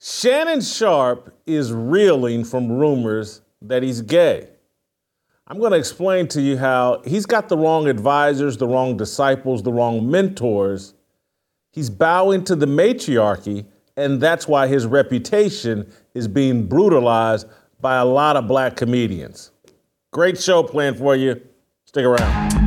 Shannon Sharpe is reeling from rumors that he's gay. I'm going to explain to you how he's got the wrong advisors, the wrong disciples, the wrong mentors. He's bowing to the matriarchy, and that's why his reputation is being brutalized by a lot of black comedians. Great show planned for you. Stick around.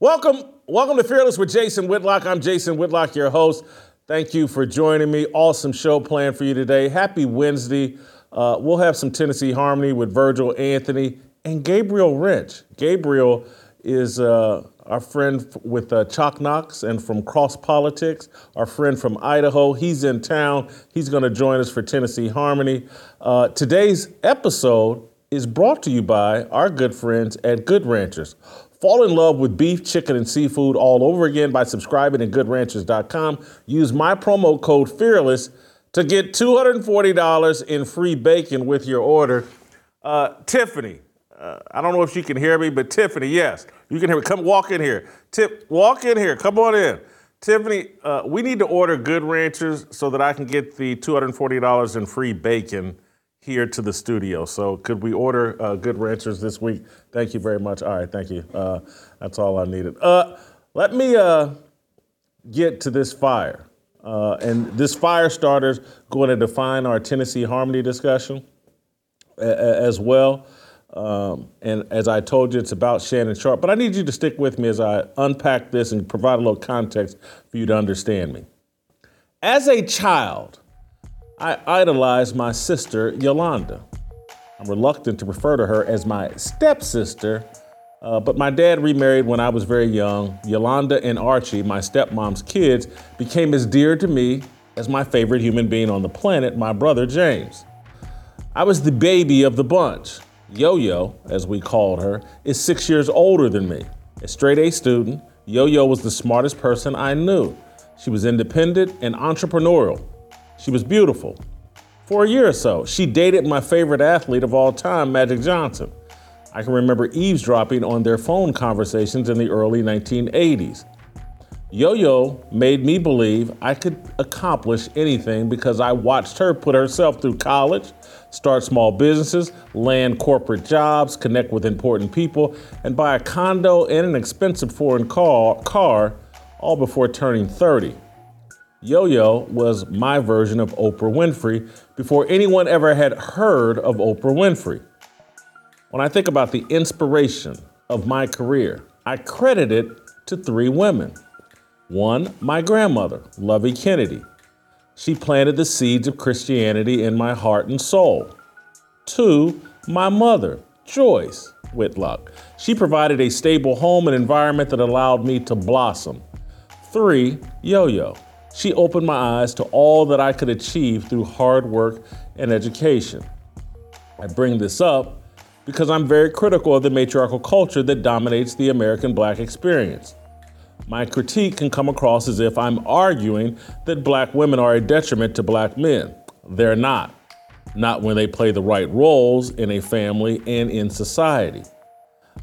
Welcome, welcome to Fearless with Jason Whitlock. I'm Jason Whitlock, your host. Thank you for joining me. Awesome show planned for you today. Happy Wednesday. Uh, we'll have some Tennessee Harmony with Virgil Anthony and Gabriel Rench. Gabriel is uh, our friend with uh, Chalk Knox and from Cross Politics, our friend from Idaho. He's in town. He's going to join us for Tennessee Harmony. Uh, today's episode is brought to you by our good friends at Good Ranchers. Fall in love with beef, chicken, and seafood all over again by subscribing at goodranchers.com. Use my promo code FEARLESS to get $240 in free bacon with your order. Uh, Tiffany, uh, I don't know if she can hear me, but Tiffany, yes, you can hear me. Come walk in here. Tip, walk in here. Come on in. Tiffany, uh, we need to order Good Ranchers so that I can get the $240 in free bacon here to the studio. So could we order uh, Good Ranchers this week? Thank you very much. All right, thank you. Uh, that's all I needed. Uh, let me uh, get to this fire. Uh, and this fire starter is going to define our Tennessee Harmony discussion as well. Um, and as I told you, it's about Shannon Sharpe. But I need you to stick with me as I unpack this and provide a little context for you to understand me. As a child, I idolized my sister, Yolanda. I'm reluctant to refer to her as my stepsister, uh, but my dad remarried when I was very young. Yolanda and Archie, my stepmom's kids, became as dear to me as my favorite human being on the planet, my brother James. I was the baby of the bunch. Yo Yo, as we called her, is six years older than me. A straight A student, Yo Yo was the smartest person I knew. She was independent and entrepreneurial. She was beautiful. For a year or so, she dated my favorite athlete of all time, Magic Johnson. I can remember eavesdropping on their phone conversations in the early 1980s. Yo Yo made me believe I could accomplish anything because I watched her put herself through college, start small businesses, land corporate jobs, connect with important people, and buy a condo and an expensive foreign car, car all before turning 30. Yo Yo was my version of Oprah Winfrey before anyone ever had heard of Oprah Winfrey. When I think about the inspiration of my career, I credit it to three women. One, my grandmother, Lovey Kennedy. She planted the seeds of Christianity in my heart and soul. Two, my mother, Joyce Whitlock. She provided a stable home and environment that allowed me to blossom. Three, Yo Yo. She opened my eyes to all that I could achieve through hard work and education. I bring this up because I'm very critical of the matriarchal culture that dominates the American black experience. My critique can come across as if I'm arguing that black women are a detriment to black men. They're not. Not when they play the right roles in a family and in society.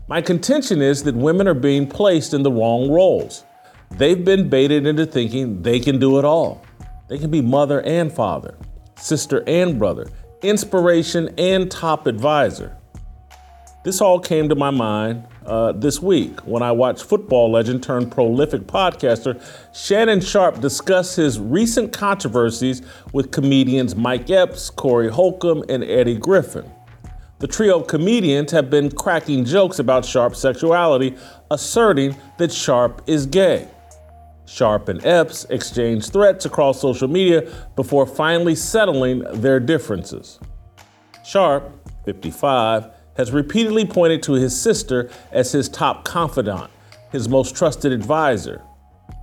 My contention is that women are being placed in the wrong roles. They've been baited into thinking they can do it all. They can be mother and father, sister and brother, inspiration and top advisor. This all came to my mind uh, this week when I watched football legend turned prolific podcaster Shannon Sharpe discuss his recent controversies with comedians Mike Epps, Corey Holcomb, and Eddie Griffin. The trio of comedians have been cracking jokes about Sharpe's sexuality, asserting that Sharpe is gay. Sharpe and Epps exchanged threats across social media before finally settling their differences. Sharpe, 55, has repeatedly pointed to his sister as his top confidant, his most trusted advisor.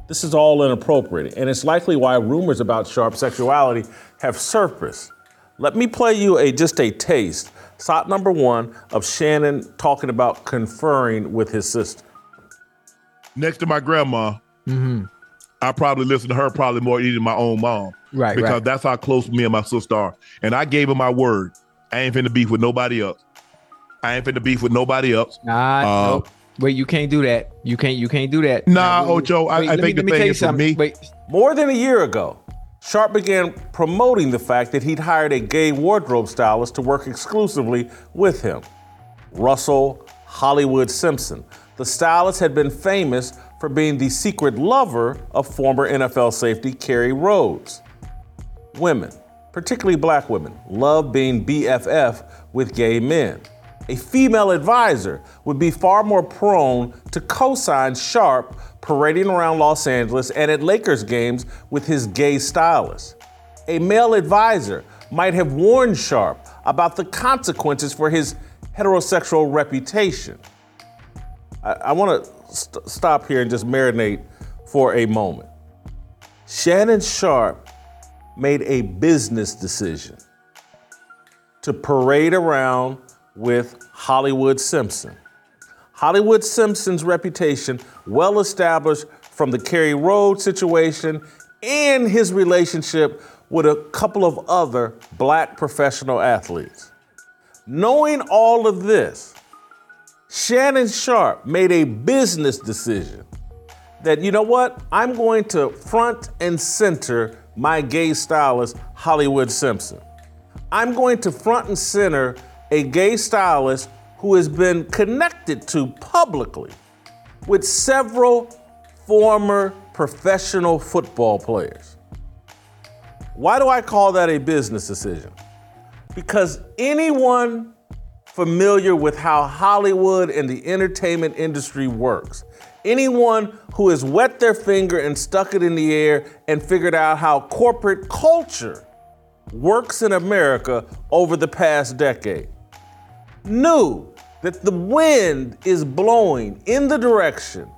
This is all inappropriate, and it's likely why rumors about Sharpe's sexuality have surfaced. Let me play you a just a taste, shot number one of Shannon talking about conferring with his sister. Next to my grandma, mm-hmm. I probably listen to her probably more than my own mom. Right. Because right. that's how close me and my sister are. And I gave her my word. I ain't finna beef with nobody else. I ain't finna beef with nobody else. Nah, uh, nope. Wait, you can't do that. You can't. You can't do that. Nah, Ocho. Wait, I, I think me, the thing is for me. Wait. More than a year ago, Sharpe began promoting the fact that he'd hired a gay wardrobe stylist to work exclusively with him, Russell Hollywood Simpson. The stylist had been famous for being the secret lover of former NFL safety Kerry Rhodes. Women, particularly black women, love being BFF with gay men a female advisor would be far more prone to co sign Sharpe parading around Los Angeles and at Lakers games with his gay stylist. A male advisor might have warned Sharpe about the consequences for his heterosexual reputation. I, I want to st- stop here and just marinate for a moment. Shannon Sharpe made a business decision to parade around with Hollywood Simpson. Hollywood Simpson's reputation, well established from the Kerry Rhodes situation and his relationship with a couple of other black professional athletes. Knowing all of this, Shannon Sharpe made a business decision that, you know what, I'm going to front and center my gay stylist, Hollywood Simpson. I'm going to front and center a gay stylist who has been connected to publicly with several former professional football players. Why do I call that a business decision? Because anyone familiar with how Hollywood and the entertainment industry works, anyone who has wet their finger and stuck it in the air and figured out how corporate culture works in America over the past decade, knew that the wind is blowing in the direction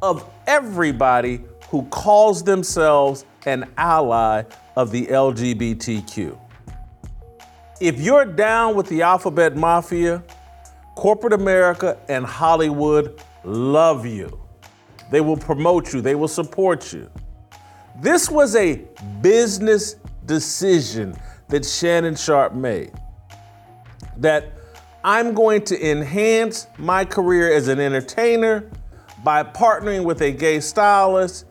of everybody who calls themselves an ally of the LGBTQ. If you're down with the alphabet mafia, corporate America and Hollywood love you. They will promote you, they will support you. This was a business decision that Shannon Sharpe made. That I'm going to enhance my career as an entertainer by partnering with a gay stylist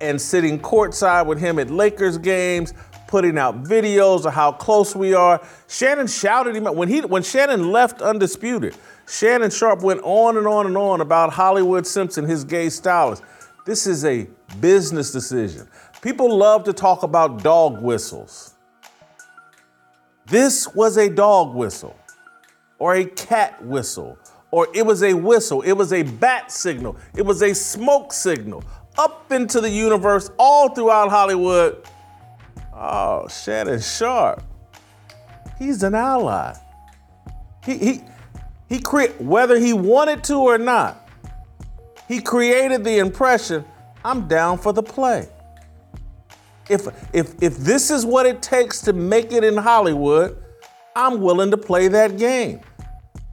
and sitting courtside with him at Lakers games, putting out videos of how close we are. Shannon shouted him out when he when Shannon left Undisputed. Shannon Sharpe went on and on and on about Hollywood Simpson, his gay stylist. This is a business decision. People love to talk about dog whistles. This was a dog whistle or a cat whistle, or it was a whistle, it was a bat signal, it was a smoke signal up into the universe, all throughout Hollywood. Oh, Shannon Sharpe. He's an ally. He he he create whether he wanted to or not. He created the impression, I'm down for the play. If if if this is what it takes to make it in Hollywood, I'm willing to play that game.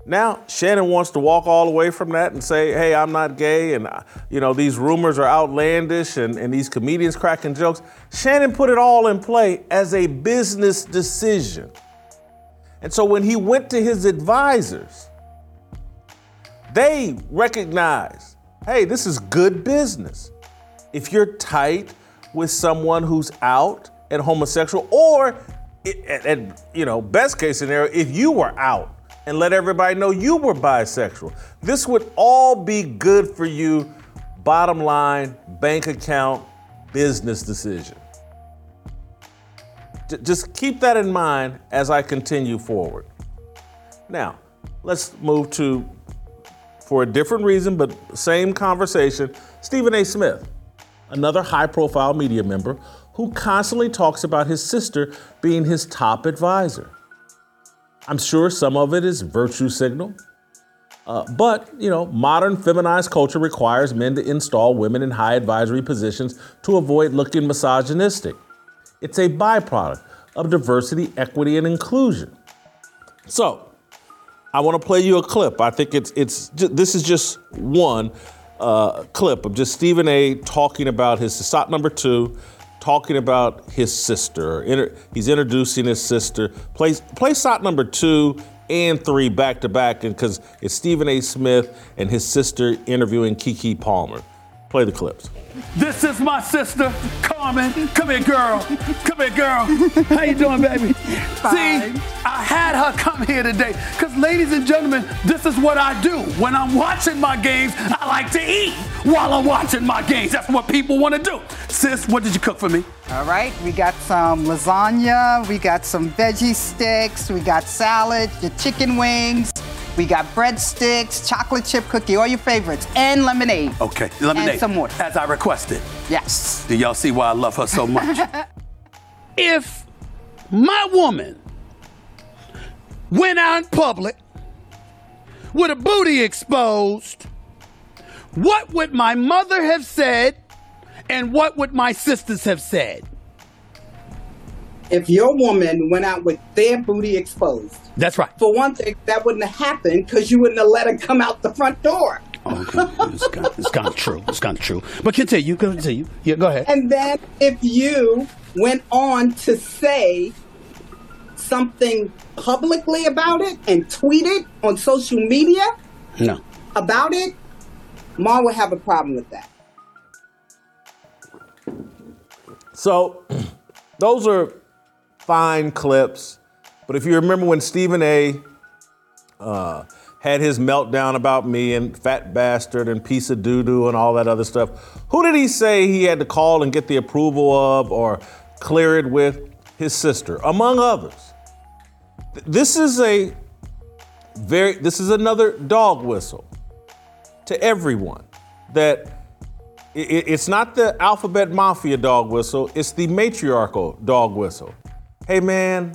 Now, Shannon wants to walk all the way from that and say, hey, I'm not gay, and uh, you know, these rumors are outlandish and, and these comedians cracking jokes. Shannon put it all in play as a business decision. And so when he went to his advisors, they recognized, hey, this is good business. If you're tight with someone who's out and homosexual, or at you know, best case scenario, if you were out and let everybody know you were bisexual. This would all be good for you, bottom line, bank account, business decision. J- just keep that in mind as I continue forward. Now, let's move to, for a different reason, but same conversation, Stephen A. Smith. another high profile media member who constantly talks about his sister being his top advisor. I'm sure some of it is virtue signal. Uh, but, you know, modern feminized culture requires men to install women in high advisory positions to avoid looking misogynistic. It's a byproduct of diversity, equity, and inclusion. So, I want to play you a clip. I think it's it's this is just one uh, clip of just Stephen A. talking about his SOT number two, talking about his sister. He's introducing his sister. Play play SOT number two and three back to back, and because it's Stephen A. Smith and his sister interviewing Keke Palmer. Play the clips. This is my sister, Carmen. Come here, girl. Come here, girl. How you doing, baby? Fine. See, I had her come here today because, ladies and gentlemen, this is what I do. When I'm watching my games, I like to eat while I'm watching my games. That's what people want to do. Sis, what did you cook for me? All right, we got some lasagna, we got some veggie sticks, we got salad, your chicken wings, we got breadsticks, chocolate chip cookie, all your favorites, and lemonade. Okay, lemonade. And some water. As I requested. Yes. Do y'all see why I love her so much? if my woman went out in public with a booty exposed, what would my mother have said and what would my sisters have said? If your woman went out with their booty exposed, That's right. for one thing, that wouldn't have happened because you wouldn't have let her come out the front door. Oh, okay. it's, kind of, it's kind of true. It's kind of true. But continue. You can continue. Yeah, go ahead. And then if you went on to say something publicly about it and tweeted on social media No. about it, Ma would have a problem with that. So, those are fine clips. But if you remember when Stephen A. Uh, had his meltdown about me and fat bastard and piece of doo doo and all that other stuff, who did he say he had to call and get the approval of or clear it with? His sister, among others. This is a very, this is another dog whistle to everyone that it's not the alphabet mafia dog whistle, it's the matriarchal dog whistle. Hey man,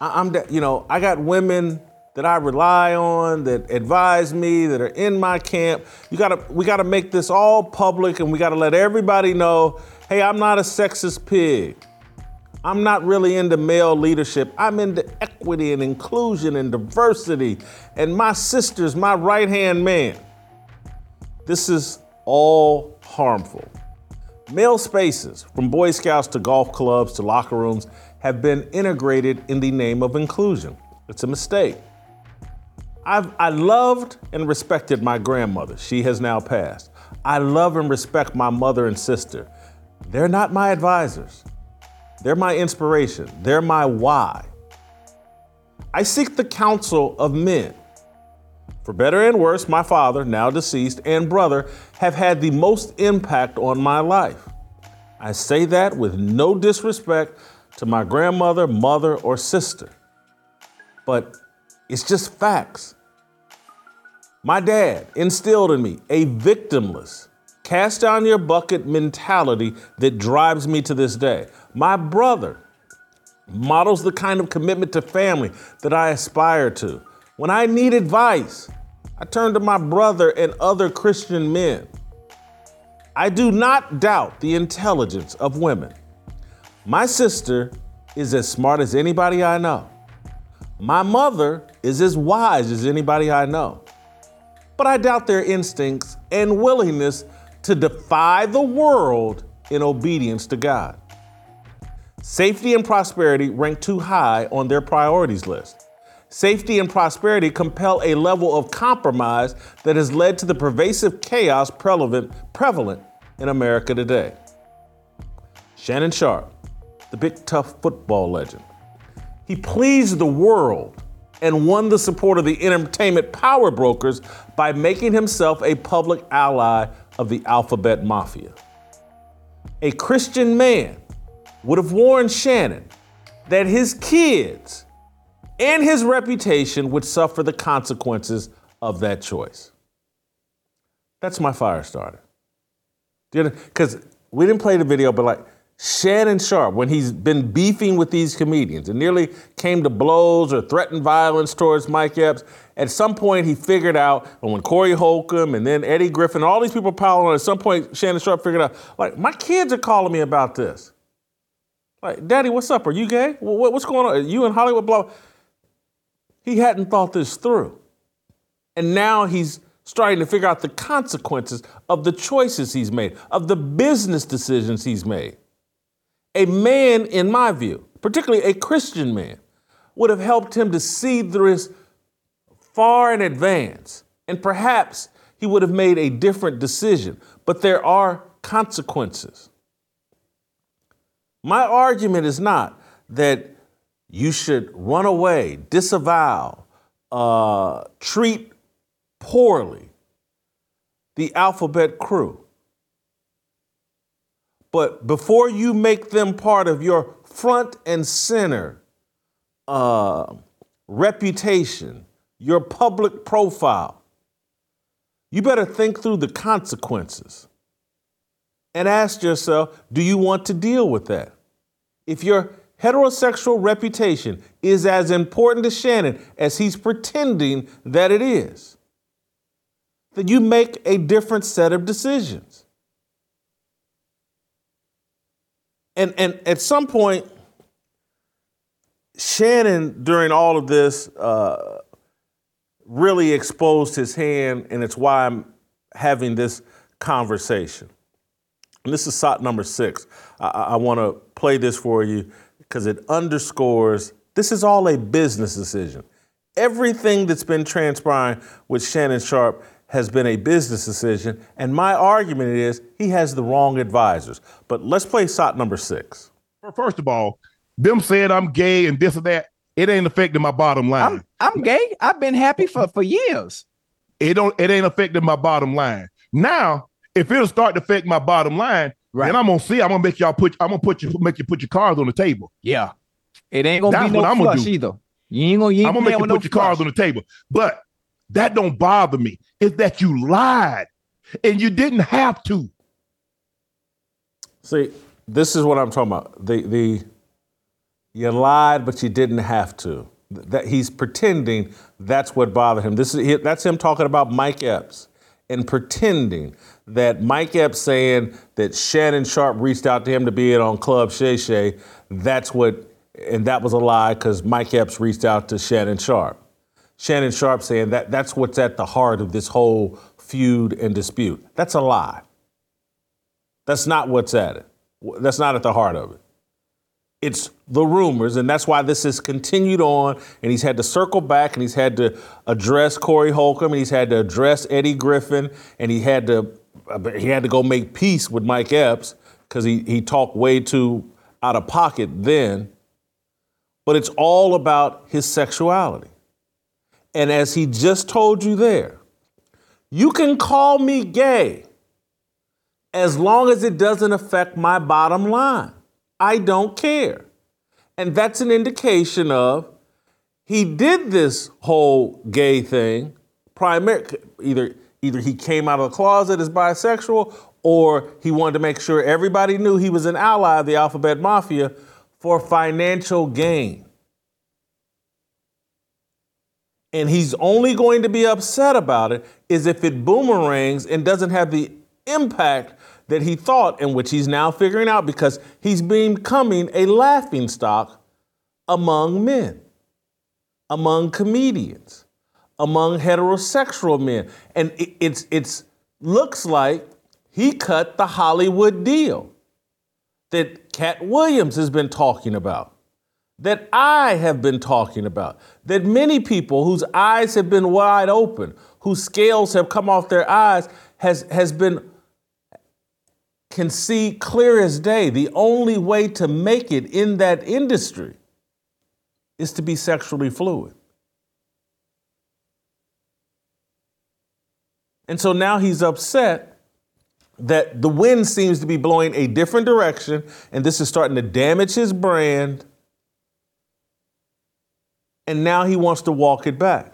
I- I'm, the- you know, I got women that I rely on that advise me that are in my camp. You gotta, we gotta make this all public and we gotta let everybody know, hey, I'm not a sexist pig. I'm not really into male leadership. I'm into equity and inclusion and diversity. And my sister's my right hand man. This is all harmful. Male spaces, from Boy Scouts to golf clubs to locker rooms, have been integrated in the name of inclusion. It's a mistake. I've, I loved and respected my grandmother. She has now passed. I love and respect my mother and sister. They're not my advisors. They're my inspiration. They're my why. I seek the counsel of men. For better and worse, my father, now deceased, and brother have had the most impact on my life. I say that with no disrespect to my grandmother, mother, or sister. But it's just facts. My dad instilled in me a victimless, cast down your bucket mentality that drives me to this day. My brother models the kind of commitment to family that I aspire to. When I need advice, I turn to my brother and other Christian men. I do not doubt the intelligence of women. My sister is as smart as anybody I know. My mother is as wise as anybody I know. But I doubt their instincts and willingness to defy the world in obedience to God. Safety and prosperity rank too high on their priorities list. Safety and prosperity compel a level of compromise that has led to the pervasive chaos prevalent, prevalent in America today. Shannon Sharpe, the big tough football legend, he pleased the world and won the support of the entertainment power brokers by making himself a public ally of the alphabet mafia. A Christian man would have warned Shannon that his kids and his reputation would suffer the consequences of that choice. That's my fire starter. Because we didn't play the video, but like Shannon Sharpe, when he's been beefing with these comedians and nearly came to blows or threatened violence towards Mike Epps, at some point he figured out, and when Corey Holcomb and then Eddie Griffin, all these people piling on, at some point Shannon Sharpe figured out, like, my kids are calling me about this. Like, Daddy, what's up? Are you gay? What's going on? Are you in Hollywood? Blah. He hadn't thought this through. And now he's starting to figure out the consequences of the choices he's made, of the business decisions he's made. A man, in my view, particularly a Christian man, would have helped him to see this far in advance. And perhaps he would have made a different decision. But there are consequences. My argument is not that you should run away, disavow, uh, treat poorly the alphabet crew. But before you make them part of your front and center uh, reputation, your public profile, you better think through the consequences and ask yourself do you want to deal with that? If your heterosexual reputation is as important to Shannon as he's pretending that it is, That you make a different set of decisions. And, and at some point, Shannon, during all of this, uh, really exposed his hand, and it's why I'm having this conversation. And this is SOT number six. I, I want to play this for you because it underscores this is all a business decision. Everything that's been transpiring with Shannon Sharpe has been a business decision, and my argument is he has the wrong advisors. But let's play SOT number six. First of all, them said I'm gay and this or that, it ain't affecting my bottom line. I'm, I'm gay. I've been happy for, for years. It don't it ain't affecting my bottom line. Now, if it'll start to affect my bottom line, right. then I'm gonna see. I'm gonna make y'all put I'm gonna put you make you put your cards on the table. Yeah. It ain't gonna That's be no what I'm flush gonna do. either. You ain't gonna you ain't I'm gonna make you put no your flush. cards on the table. But that don't bother me. Is that you lied and you didn't have to. See, this is what I'm talking about. The the you lied, but you didn't have to. That he's pretending that's what bothered him. This is that's him talking about Mike Epps and pretending that Mike Epps saying that Shannon Sharpe reached out to him to be in on Club Shay Shay. That's what, and that was a lie because Mike Epps reached out to Shannon Sharpe. Shannon Sharpe saying that that's what's at the heart of this whole feud and dispute. That's a lie. That's not what's at it. That's not at the heart of it. It's the rumors, and that's why this has continued on. And he's had to circle back, and he's had to address Corey Holcomb, and he's had to address Eddie Griffin, and he had to Uh, he had to go make peace with Mike Epps because he he talked way too out of pocket then. But it's all about his sexuality. And as he just told you there, you can call me gay as long as it doesn't affect my bottom line. I don't care. And that's an indication of he did this whole gay thing primarily either either he came out of the closet as bisexual or he wanted to make sure everybody knew he was an ally of the alphabet mafia for financial gain. and he's only going to be upset about it is if it boomerangs and doesn't have the impact that he thought and which he's now figuring out because he's becoming a laughing stock among men among comedians among heterosexual men and it, it's it's looks like he cut the hollywood deal that Katt Williams has been talking about that I have been talking about, that many people whose eyes have been wide open, whose scales have come off their eyes, has, has been can see clear as day. The only way to make it in that industry is to be sexually fluid. And so now he's upset that the wind seems to be blowing a different direction, and this is starting to damage his brand and now he wants to walk it back.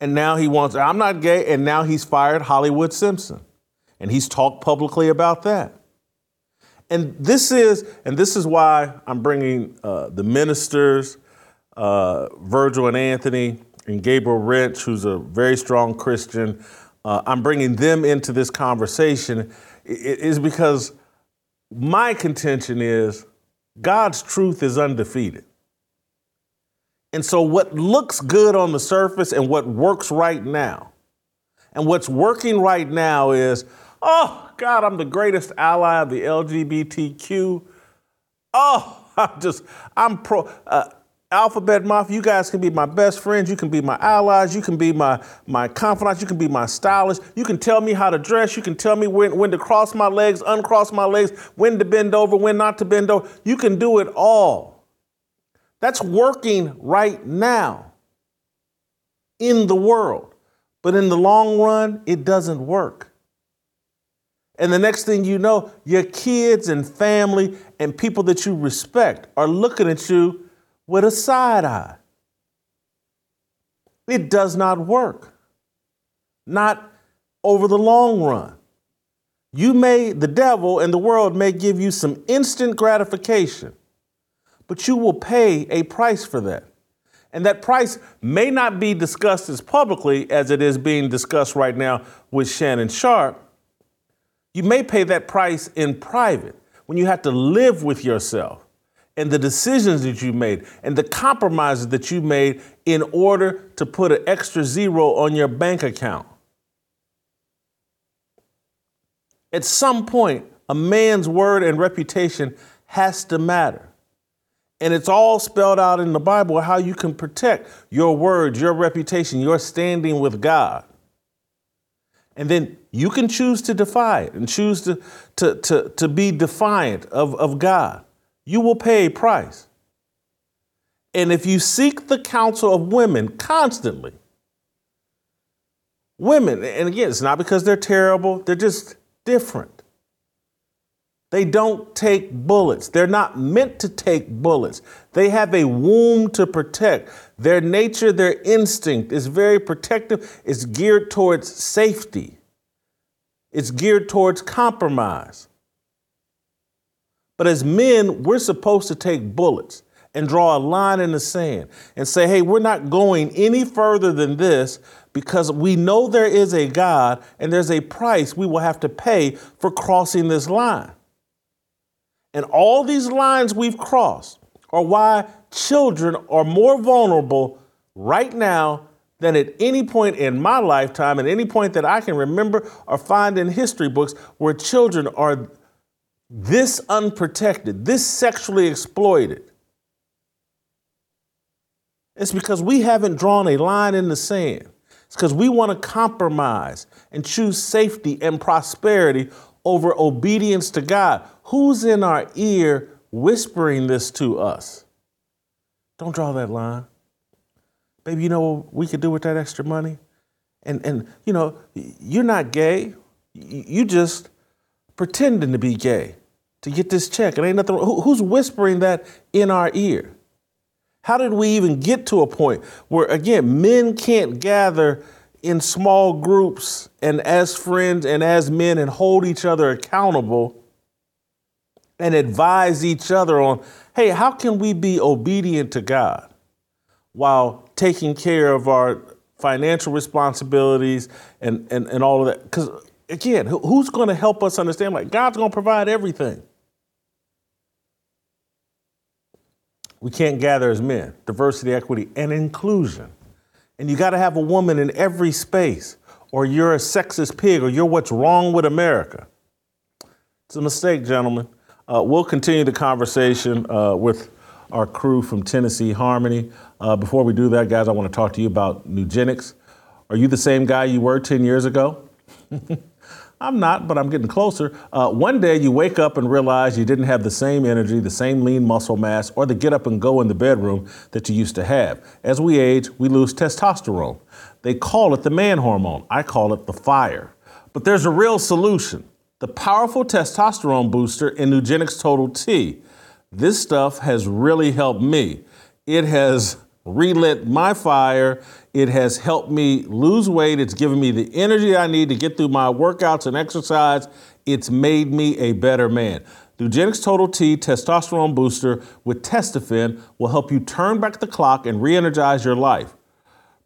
And now he wants, I'm not gay, and now he's fired Hollywood Simpson. And he's talked publicly about that. And this is, and this is why I'm bringing uh, the ministers, uh, Virgil and Anthony, and Gabriel Rench, who's a very strong Christian. Uh, I'm bringing them into this conversation is because my contention is God's truth is undefeated. And so, what looks good on the surface and what works right now, and what's working right now is, oh, God, I'm the greatest ally of the LGBTQ. Oh, I'm just, I'm pro. Uh, Alphabet Mafia, you guys can be my best friends. You can be my allies. You can be my, my confidants. You can be my stylist. You can tell me how to dress. You can tell me when, when to cross my legs, uncross my legs, when to bend over, when not to bend over. You can do it all. That's working right now in the world. But in the long run, it doesn't work. And the next thing you know, your kids and family and people that you respect are looking at you with a side eye. It does not work. Not over the long run. You may, the devil and the world may give you some instant gratification, but you will pay a price for that. And that price may not be discussed as publicly as it is being discussed right now with Shannon Sharpe. You may pay that price in private when you have to live with yourself and the decisions that you made and the compromises that you made in order to put an extra zero on your bank account. At some point, a man's word and reputation has to matter. And it's all spelled out in the Bible how you can protect your words, your reputation, your standing with God. And then you can choose to defy it and choose to, to, to, to be defiant of, of God you will pay a price. And if you seek the counsel of women constantly, women, and again, it's not because they're terrible, they're just different. They don't take bullets. They're not meant to take bullets. They have a womb to protect. Their nature, their instinct is very protective. It's geared towards safety, it's geared towards compromise. But as men, we're supposed to take bullets and draw a line in the sand and say, hey, we're not going any further than this because we know there is a God and there's a price we will have to pay for crossing this line. And all these lines we've crossed are why children are more vulnerable right now than at any point in my lifetime, at any point that I can remember or find in history books where children are this unprotected, this sexually exploited, it's because we haven't drawn a line in the sand. It's because we want to compromise and choose safety and prosperity over obedience to God. Who's in our ear whispering this to us? Don't draw that line. Baby, you know what we could do with that extra money? And, and you know, you're not gay. You just pretending to be gay to get this check. It ain't nothing. Who, who's whispering that in our ear? How did we even get to a point where, again, men can't gather in small groups and as friends and as men and hold each other accountable and advise each other on, hey, how can we be obedient to God while taking care of our financial responsibilities and, and, and all of that? Because, again, who's going to help us understand? Like, God's going to provide everything. We can't gather as men. Diversity, equity, and inclusion. And you got to have a woman in every space, or you're a sexist pig, or you're what's wrong with America. It's a mistake, gentlemen. Uh, we'll continue the conversation uh, with our crew from Tennessee Harmony. Uh, before we do that, guys, I want to talk to you about Nugenix. Are you the same guy you were 10 years ago? I'm not, but I'm getting closer. Uh, one day you wake up and realize you didn't have the same energy, the same lean muscle mass, or the get up and go in the bedroom that you used to have. As we age, we lose testosterone. They call it the man hormone. I call it the fire. But there's a real solution the powerful testosterone booster in Nugenix Total T. This stuff has really helped me. It has relit my fire. It has helped me lose weight. It's given me the energy I need to get through my workouts and exercise. It's made me a better man. Nugenix Total T Testosterone Booster with Testofen will help you turn back the clock and re energize your life.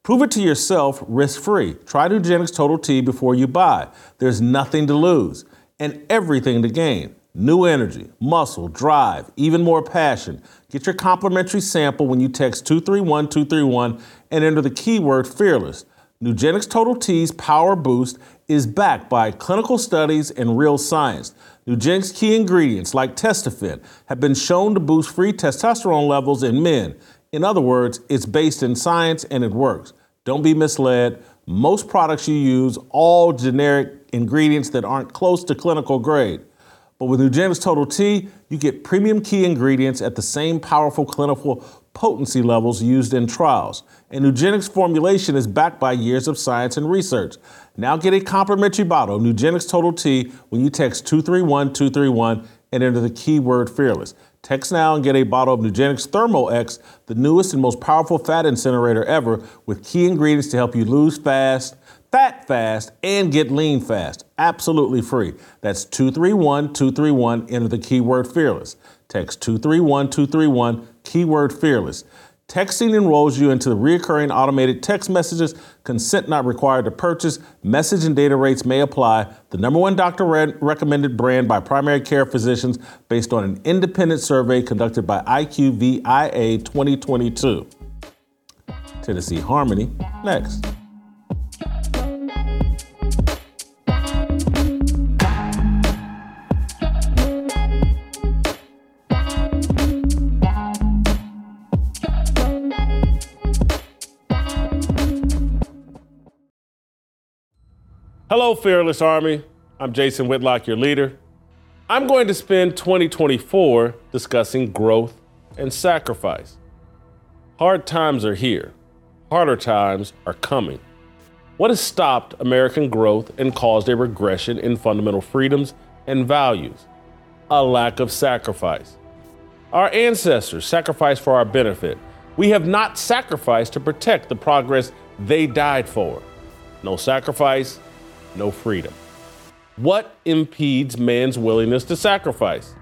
Prove it to yourself risk free. Try Nugenix Total T before you buy. There's nothing to lose and everything to gain. New energy, muscle, drive, even more passion. Get your complimentary sample when you text 231 231 and enter the keyword fearless. Nugenix Total T's Power Boost is backed by clinical studies and real science. Nugenix key ingredients like Testofen have been shown to boost free testosterone levels in men. In other words, it's based in science and it works. Don't be misled. Most products you use all generic ingredients that aren't close to clinical grade. But with Nugenix Total T, you get premium key ingredients at the same powerful clinical potency levels used in trials. And Nugenix formulation is backed by years of science and research. Now get a complimentary bottle of Nugenix Total T when you text 231 231 and enter the keyword fearless. Text now and get a bottle of Nugenix Thermo X, the newest and most powerful fat incinerator ever, with key ingredients to help you lose fast, fat fast, and get lean fast. Absolutely free. That's 231 231. Enter the keyword fearless. Text 231 231, keyword fearless. Texting enrolls you into the recurring automated text messages. Consent not required to purchase. Message and data rates may apply. The number one doctor recommended brand by primary care physicians based on an independent survey conducted by IQVIA 2022. Tennessee Harmony, next. Hello, Fearless Army. I'm Jason Whitlock, your leader. I'm going to spend 2024 discussing growth and sacrifice. Hard times are here, harder times are coming. What has stopped American growth and caused a regression in fundamental freedoms and values? A lack of sacrifice. Our ancestors sacrificed for our benefit. We have not sacrificed to protect the progress they died for. No sacrifice, no freedom. What impedes man's willingness to sacrifice?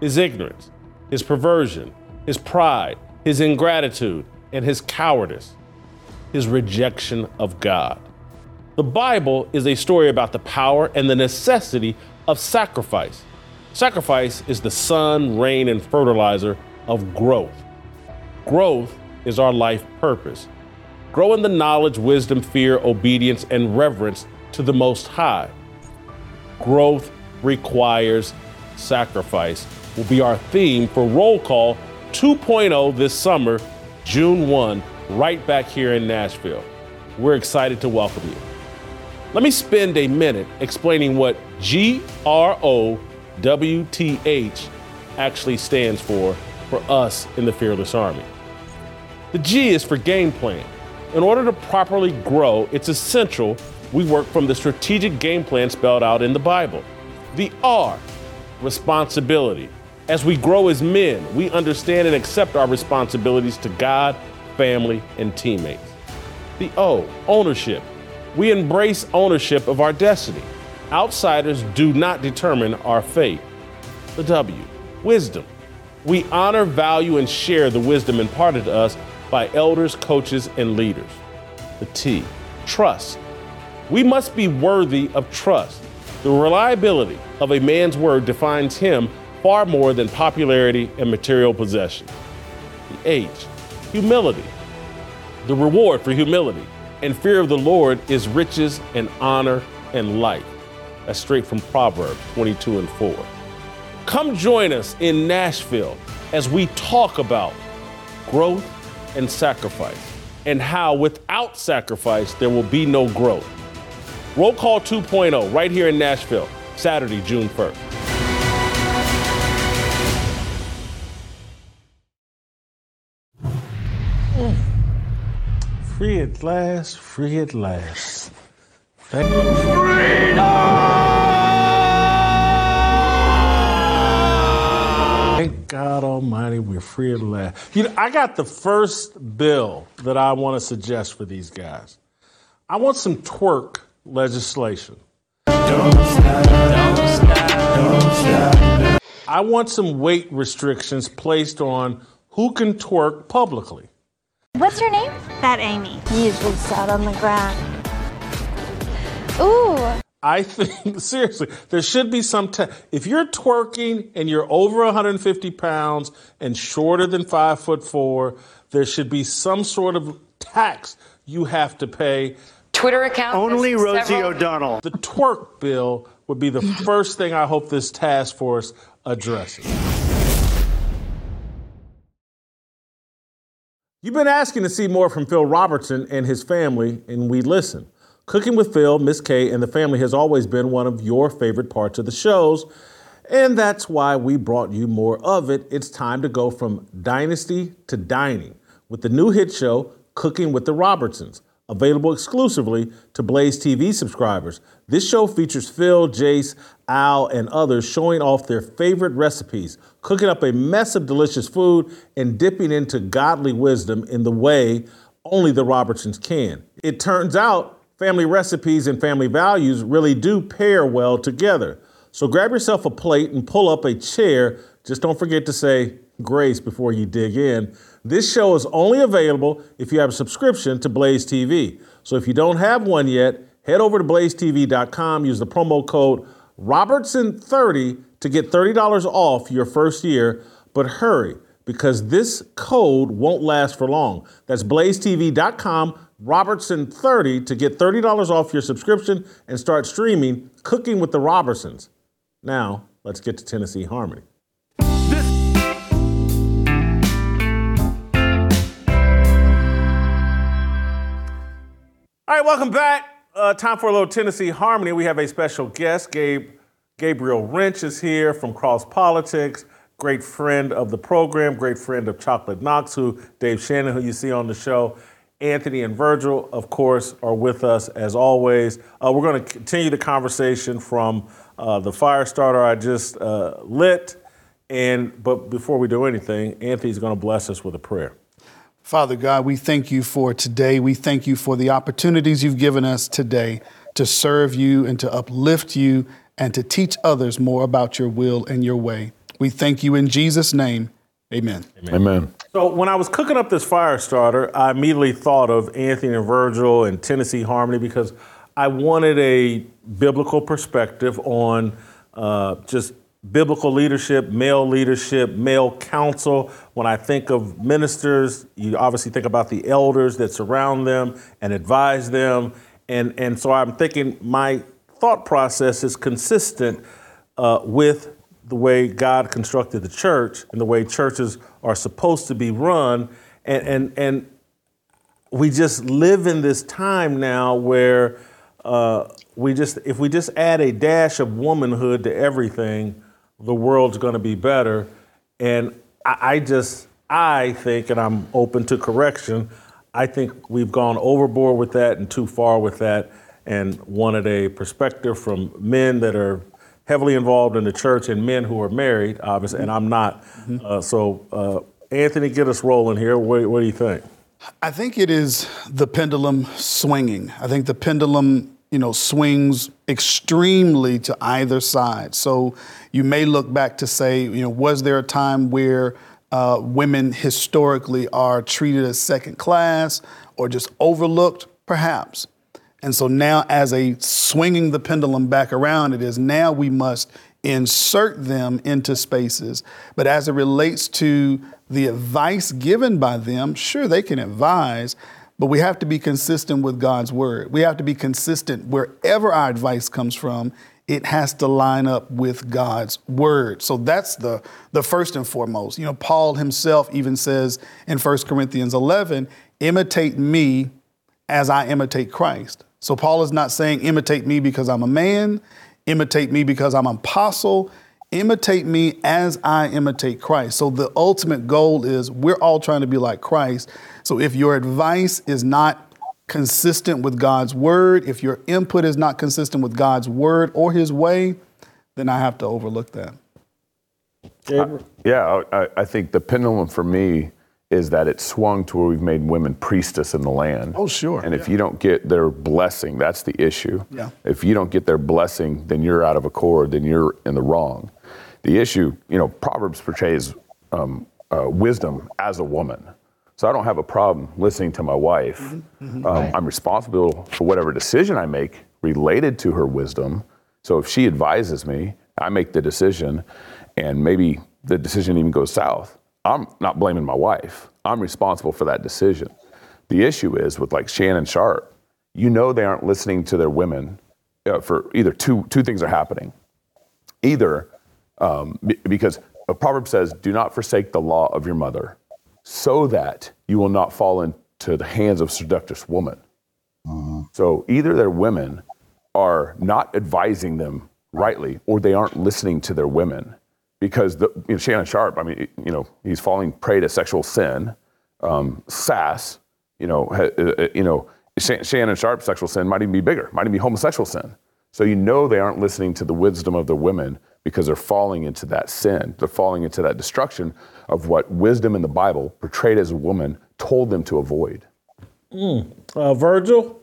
His ignorance, his perversion, his pride, his ingratitude, and his cowardice, his rejection of God. The Bible is a story about the power and the necessity of sacrifice. Sacrifice is the sun, rain, and fertilizer of growth. Growth is our life purpose. Grow in the knowledge, wisdom, fear, obedience, and reverence to the Most High. Growth requires sacrifice will be our theme for Roll Call 2.0 this summer, June 1, right back here in Nashville. We're excited to welcome you. Let me spend a minute explaining what G R O W T H actually stands for for us in the Fearless Army. The G is for game plan. In order to properly grow, it's essential we work from the strategic game plan spelled out in the Bible. The R, responsibility. As we grow as men, we understand and accept our responsibilities to God, family, and teammates. The O, ownership. We embrace ownership of our destiny. Outsiders do not determine our fate. The W, wisdom. We honor, value, and share the wisdom imparted to us by elders, coaches, and leaders. The T, trust. We must be worthy of trust. The reliability of a man's word defines him far more than popularity and material possession. The age, humility. The reward for humility and fear of the Lord is riches and honor and life. That's straight from Proverbs 22 and 4. Come join us in Nashville as we talk about growth and sacrifice and how without sacrifice there will be no growth. Roll Call 2.0 right here in Nashville, Saturday, June 1st. Mm. Free at last, free at last. Thank you. Freedom! Thank God Almighty, we're free at last. You know, I got the first bill that I want to suggest for these guys. I want some twerk legislation. Don't stop, don't stop, don't stop. I want some weight restrictions placed on who can twerk publicly. What's your name? Fat Amy. Usually sat on the ground. Ooh. I think seriously, there should be some. T- if you're twerking and you're over 150 pounds and shorter than five foot four, there should be some sort of tax you have to pay. Twitter account. Only Rosie several- O'Donnell. The twerk bill would be the first thing I hope this task force addresses. You've been asking to see more from Phil Robertson and his family, and we listen. Cooking with Phil, Miss Kay, and the family has always been one of your favorite parts of the shows, and that's why we brought you more of it. It's time to go from dynasty to dining with the new hit show, Cooking with the Robertsons available exclusively to Blaze TV subscribers. This show features Phil, Jace, Al, and others showing off their favorite recipes, cooking up a mess of delicious food, and dipping into godly wisdom in the way only the Robertsons can. It turns out family recipes and family values really do pair well together. So grab yourself a plate and pull up a chair. Just don't forget to say grace before you dig in. This show is only available if you have a subscription to Blaze TV. So if you don't have one yet, head over to blazetv.com, use the promo code Robertson30 to get $30 off your first year. But hurry, because this code won't last for long. That's blazetv.com, Robertson30 to get $30 off your subscription and start streaming Cooking with the Robertsons. Now, let's get to Tennessee Harmony. All right, welcome back. Uh, time for a little Tennessee Harmony. We have a special guest. Gabe Gabriel Rench is here from Cross Politics. Great friend of the program, great friend of Chocolate Knox, who Dave Shannon, who you see on the show. Anthony and Virgil, of course, are with us as always. Uh, we're going to continue the conversation from uh, the fire starter I just uh, lit. And but before we do anything, Anthony's going to bless us with a prayer. Father God, we thank you for today. We thank you for the opportunities you've given us today to serve you and to uplift you and to teach others more about your will and your way. We thank you in Jesus' name. Amen. Amen. Amen. So when I was cooking up this fire starter, I immediately thought of Anthony and Virgil and Tennessee Harmony because I wanted a biblical perspective on uh, just biblical leadership, male leadership, male counsel. When I think of ministers, you obviously think about the elders that surround them and advise them. And, and so I'm thinking my thought process is consistent uh, with the way God constructed the church and the way churches are supposed to be run. And, and, and we just live in this time now where uh, we just, if we just add a dash of womanhood to everything, the world's going to be better. And I, I just, I think, and I'm open to correction, I think we've gone overboard with that and too far with that and wanted a perspective from men that are heavily involved in the church and men who are married, obviously, and I'm not. Mm-hmm. Uh, so, uh, Anthony, get us rolling here. What, what, do you think? I think it is the pendulum swinging. I think the pendulum you know, swings extremely to either side. So you may look back to say, you know, was there a time where uh, women historically are treated as second class or just overlooked? Perhaps. And so now, as a swinging the pendulum back around, it is now we must insert them into spaces. But as it relates to the advice given by them, sure, they can advise, but we have to be consistent with God's word. We have to be consistent wherever our advice comes from. It has to line up with God's word. So that's the, the first and foremost. You know, Paul himself even says in 1 Corinthians 11, imitate me as I imitate Christ. So Paul is not saying imitate me because I'm a man, imitate me because I'm an apostle, imitate me as I imitate Christ. So the ultimate goal is we're all trying to be like Christ. So if your advice is not consistent with God's word, if your input is not consistent with God's word or his way, then I have to overlook that. Uh, I, Yeah, I, I think the pendulum for me is that it swung to where we've made women priestess in the land. Oh, sure. And if you don't get their blessing, that's the issue. Yeah. If you don't get their blessing, then you're out of accord, then you're in the wrong. The issue, you know, Proverbs portrays um, uh, wisdom as a woman. So I don't have a problem listening to my wife. Mm-hmm. Um, I'm responsible for whatever decision I make related to her wisdom. So if she advises me, I make the decision, and maybe the decision even goes south. I'm not blaming my wife. I'm responsible for that decision. The issue is with like Shannon Sharpe, you know they aren't listening to their women uh, for either two two things are happening. Either um, because a proverb says, "Do not forsake the law of your mother, so that you will not fall into the hands of seductress woman." So either their women are not advising them rightly, or they aren't listening to their women, because the, you know, Shannon Sharpe, I mean, you know, he's falling prey to sexual sin, um, sass. You know, ha, uh, you know, Shan- Shannon Sharpe sexual sin might even be bigger, might even be homosexual sin. So you know they aren't listening to the wisdom of the women because they're falling into that sin. They're falling into that destruction of what wisdom in the Bible, portrayed as a woman, told them to avoid. Uh, Virgil?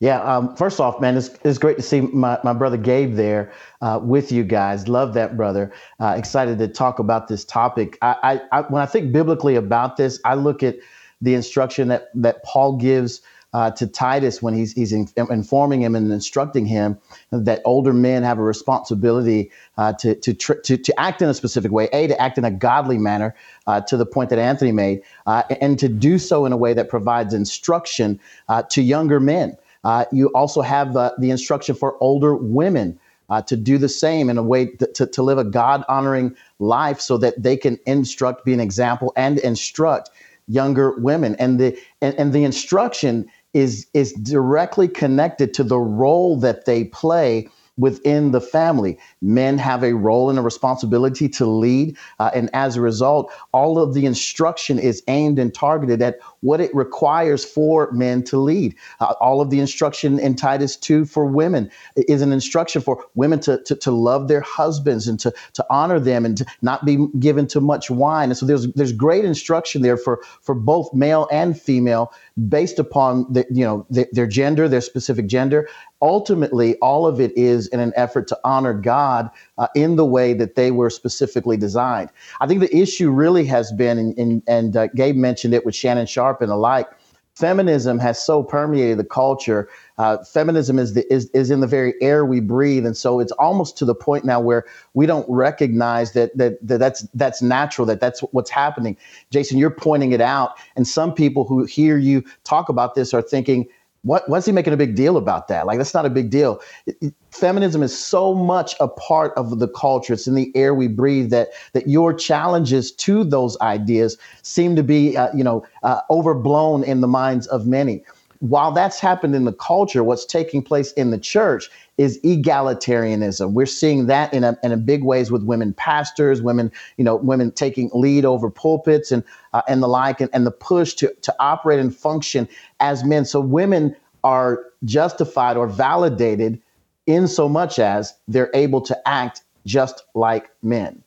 Yeah, um, first off, man, it's, it's great to see my, my brother Gabe there uh, with you guys. Love that brother. Uh, excited to talk about this topic. I, I, I, when I think biblically about this, I look at the instruction that, that Paul gives uh, to Titus when he's, he's in, informing him and instructing him that older men have a responsibility uh, to, to, tr- to, to act in a specific way, A, to act in a godly manner, uh, to the point that Anthony made, uh, and to do so in a way that provides instruction uh, to younger men. Uh, you also have the instruction for older women uh, to do the same in a way th- to, to live a God honoring life so that they can instruct, be an example, and instruct younger women. And the, and, and the instruction is, is directly connected to the role that they play within the family. Men have a role and a responsibility to lead. Uh, and as a result, all of the instruction is aimed and targeted at what it requires for men to lead. Uh, all of the instruction in Titus 2 for women is an instruction for women to, to, to love their husbands and to, to honor them and to not be given too much wine. And so there's, there's great instruction there for, for both male and female based upon the, you know, the, their gender, their specific gender, ultimately, all of it is in an effort to honor God uh, in the way that they were specifically designed. I think the issue really has been, and, and, uh, Gabe mentioned it with Shannon Sharpe and the like. Feminism has so permeated the culture. Uh, feminism is, the, is is in the very air we breathe, and so it's almost to the point now where we don't recognize that that, that that's that's natural, that that's what's happening. Jason, you're pointing it out, and some people who hear you talk about this are thinking, what, what's he making a big deal about that? Like, that's not a big deal. It- it- feminism is so much a part of the culture. It's in the air we breathe that, that your challenges to those ideas seem to be, uh, you know, uh, overblown in the minds of many. While that's happened in the culture, what's taking place in the church is egalitarianism. We're seeing that in a, in a big ways with women pastors, women, you know, women taking lead over pulpits and uh, and the like, and, and the push to to operate and function as men. So women are justified or validated in so much as they're able to act just like men.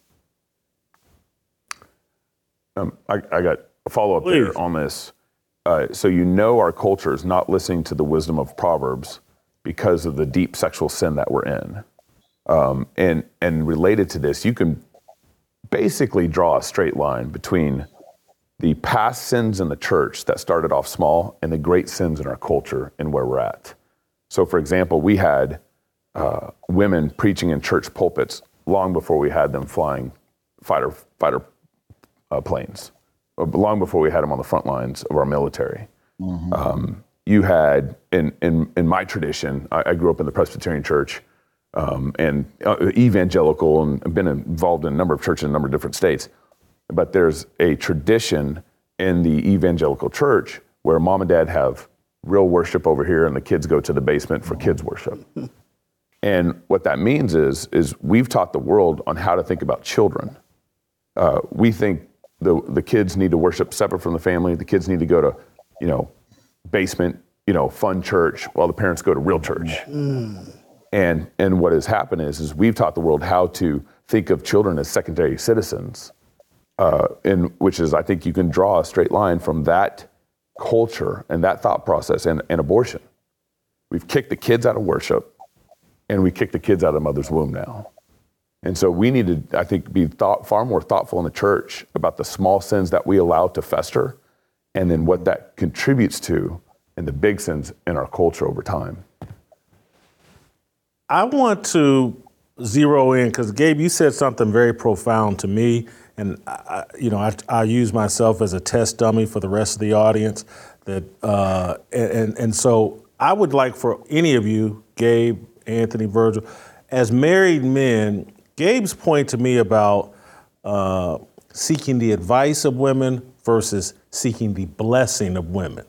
Um, I, I got a follow up there on this. Uh, so you know our culture is not listening to the wisdom of Proverbs because of the deep sexual sin that we're in. Um, and and related to this, you can basically draw a straight line between the past sins in the church that started off small and the great sins in our culture and where we're at. So, for example, we had uh, women preaching in church pulpits long before we had them flying fighter fighter uh, planes, long before we had them on the front lines of our military. Um, you had in in in my tradition, I, I grew up in the Presbyterian Church. Um, and uh, evangelical and been involved in a number of churches in a number of different states. But there's a tradition in the evangelical church where mom and dad have real worship over here and the kids go to the basement for kids worship. And what that means is, is we've taught the world on how to think about children. Uh, we think the, the kids need to worship separate from the family. The kids need to go to, you know, basement, you know, fun church while the parents go to real church. And, and what has happened is, is we've taught the world how to think of children as secondary citizens uh, in which is I think you can draw a straight line from that culture and that thought process and, and abortion. We've kicked the kids out of worship, and we kick the kids out of mother's womb now. And so we need to, I think, be thought, far more thoughtful in the church about the small sins that we allow to fester, and then what that contributes to, and the big sins in our culture over time. I want to zero in because Gabe, you said something very profound to me, and I, you know I, I use myself as a test dummy for the rest of the audience. That uh, and and so I would like for any of you, Gabe, Anthony, Virgil, as married men, Gabe's point to me about uh, seeking the advice of women versus seeking the blessing of women.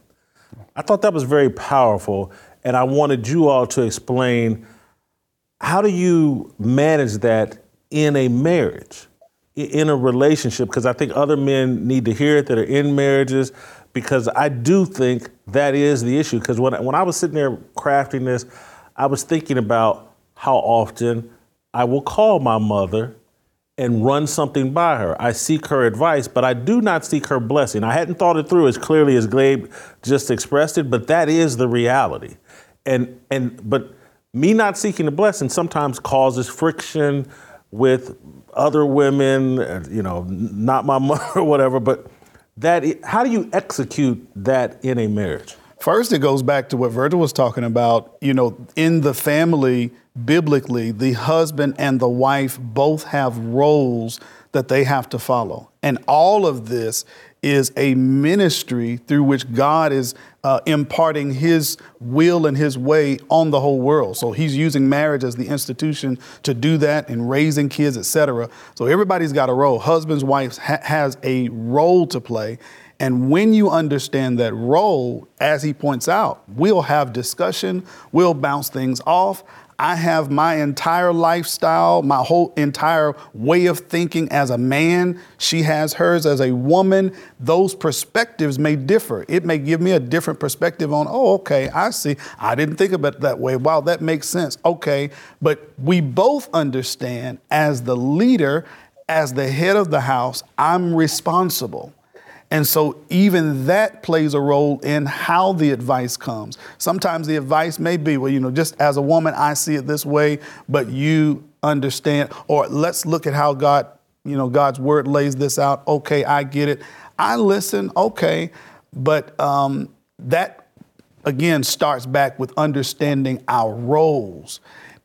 I thought that was very powerful, and I wanted you all to explain how do you manage that in a marriage, in a relationship? Because I think other men need to hear it that are in marriages, because I do think that is the issue. Because when, when I was sitting there crafting this, I was thinking about how often I will call my mother and run something by her. I seek her advice, but I do not seek her blessing. I hadn't thought it through as clearly as Gabe just expressed it, but that is the reality. And and but me not seeking the blessing sometimes causes friction with other women, you know, not my mother or whatever, but that how do you execute that in a marriage? First, it goes back to what Virgil was talking about. You know, in the family, biblically, the husband and the wife both have roles that they have to follow. And all of this is a ministry through which God is uh, imparting His will and His way on the whole world. So He's using marriage as the institution to do that and raising kids, etc. So everybody's got a role. Husbands, wives ha- has a role to play. And when you understand that role, as he points out, we'll have discussion, we'll bounce things off. I have my entire lifestyle, my whole entire way of thinking as a man. She has hers as a woman. Those perspectives may differ. It may give me a different perspective on, oh, okay, I see. I didn't think about it that way. Wow, that makes sense. Okay. But we both understand as the leader, as the head of the house, I'm responsible. And so even that plays a role in how the advice comes. Sometimes the advice may be, well, you know, just as a woman, I see it this way, but you understand, or let's look at how God, you know, God's word lays this out. Okay, I get it. I listen, okay, but um, that again starts back with understanding our roles.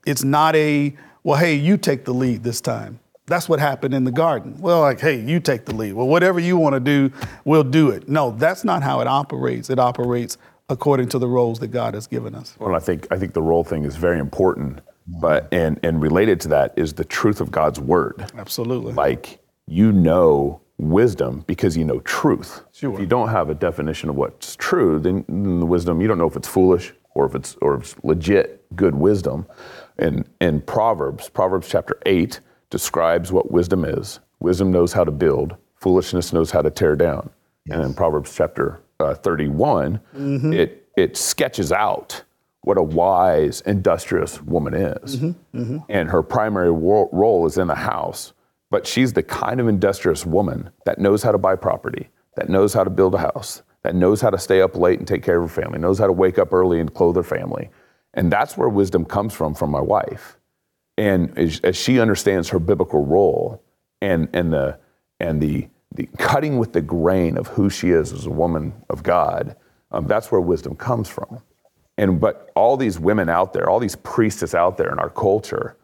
It's not a, well, hey, you take the lead this time. That's what happened in the garden. Well, like, hey, you take the lead. Well, whatever you want to do, we'll do it. No, that's not how it operates. It operates according to the roles that God has given us. Well, I think I think the role thing is very important, but and and related to that is the truth of God's word. Absolutely. Like you know wisdom because you know truth. Sure. If you don't have a definition of what's true, then, then the wisdom you don't know if it's foolish or if it's or if it's legit good wisdom. And in Proverbs, Proverbs chapter eight describes what wisdom is. Wisdom knows how to build, foolishness knows how to tear down. Yes. And in Proverbs chapter uh, 31, mm-hmm. it, it sketches out what a wise, industrious woman is. Mm-hmm. Mm-hmm. And her primary wo- role is in the house, but she's the kind of industrious woman that knows how to buy property, that knows how to build a house, that knows how to stay up late and take care of her family, knows how to wake up early and clothe her family. And that's where wisdom comes from, from my wife and as, as, she understands her biblical role and and the and the the cutting with the grain of who she is as a woman of God, um, that's where wisdom comes from. And but all these women out there, all these priestesses out there in our culture,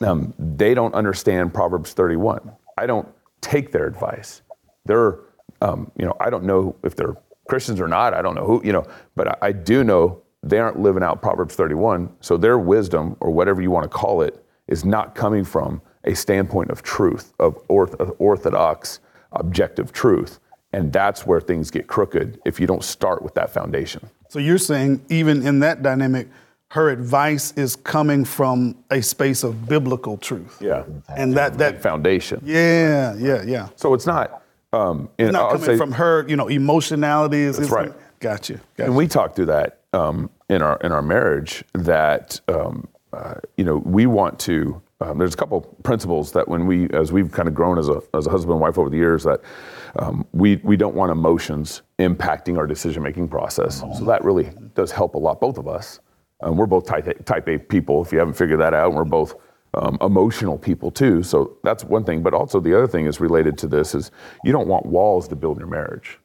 um, they don't understand Proverbs 31. I don't take their advice. They're, um, you know, I don't know if they're Christians or not. I don't know who, you know, but I, I do know they aren't living out Proverbs 31. So their wisdom, or whatever you want to call it, is not coming from a standpoint of truth, of orthodox, objective truth. And that's where things get crooked if you don't start with that foundation. So you're saying, even in that dynamic, her advice is coming from a space of biblical truth. Yeah. And that, that foundation. Yeah, yeah, yeah. So it's not, um, it's not coming say, from her, you know, emotionalities. That's right. Gotcha. gotcha. And we talked through that um, in our in our marriage that um, uh, you know, we want to um, there's a couple principles that when we, as we've kind of grown as a, as a husband and wife over the years, that um, we, we don't want emotions impacting our decision making process. So that really does help a lot, both of us. Um, we're both type A, type A people, if you haven't figured that out. We're both um, emotional people too. So that's one thing. But also the other thing is related to this is you don't want walls to build in your marriage.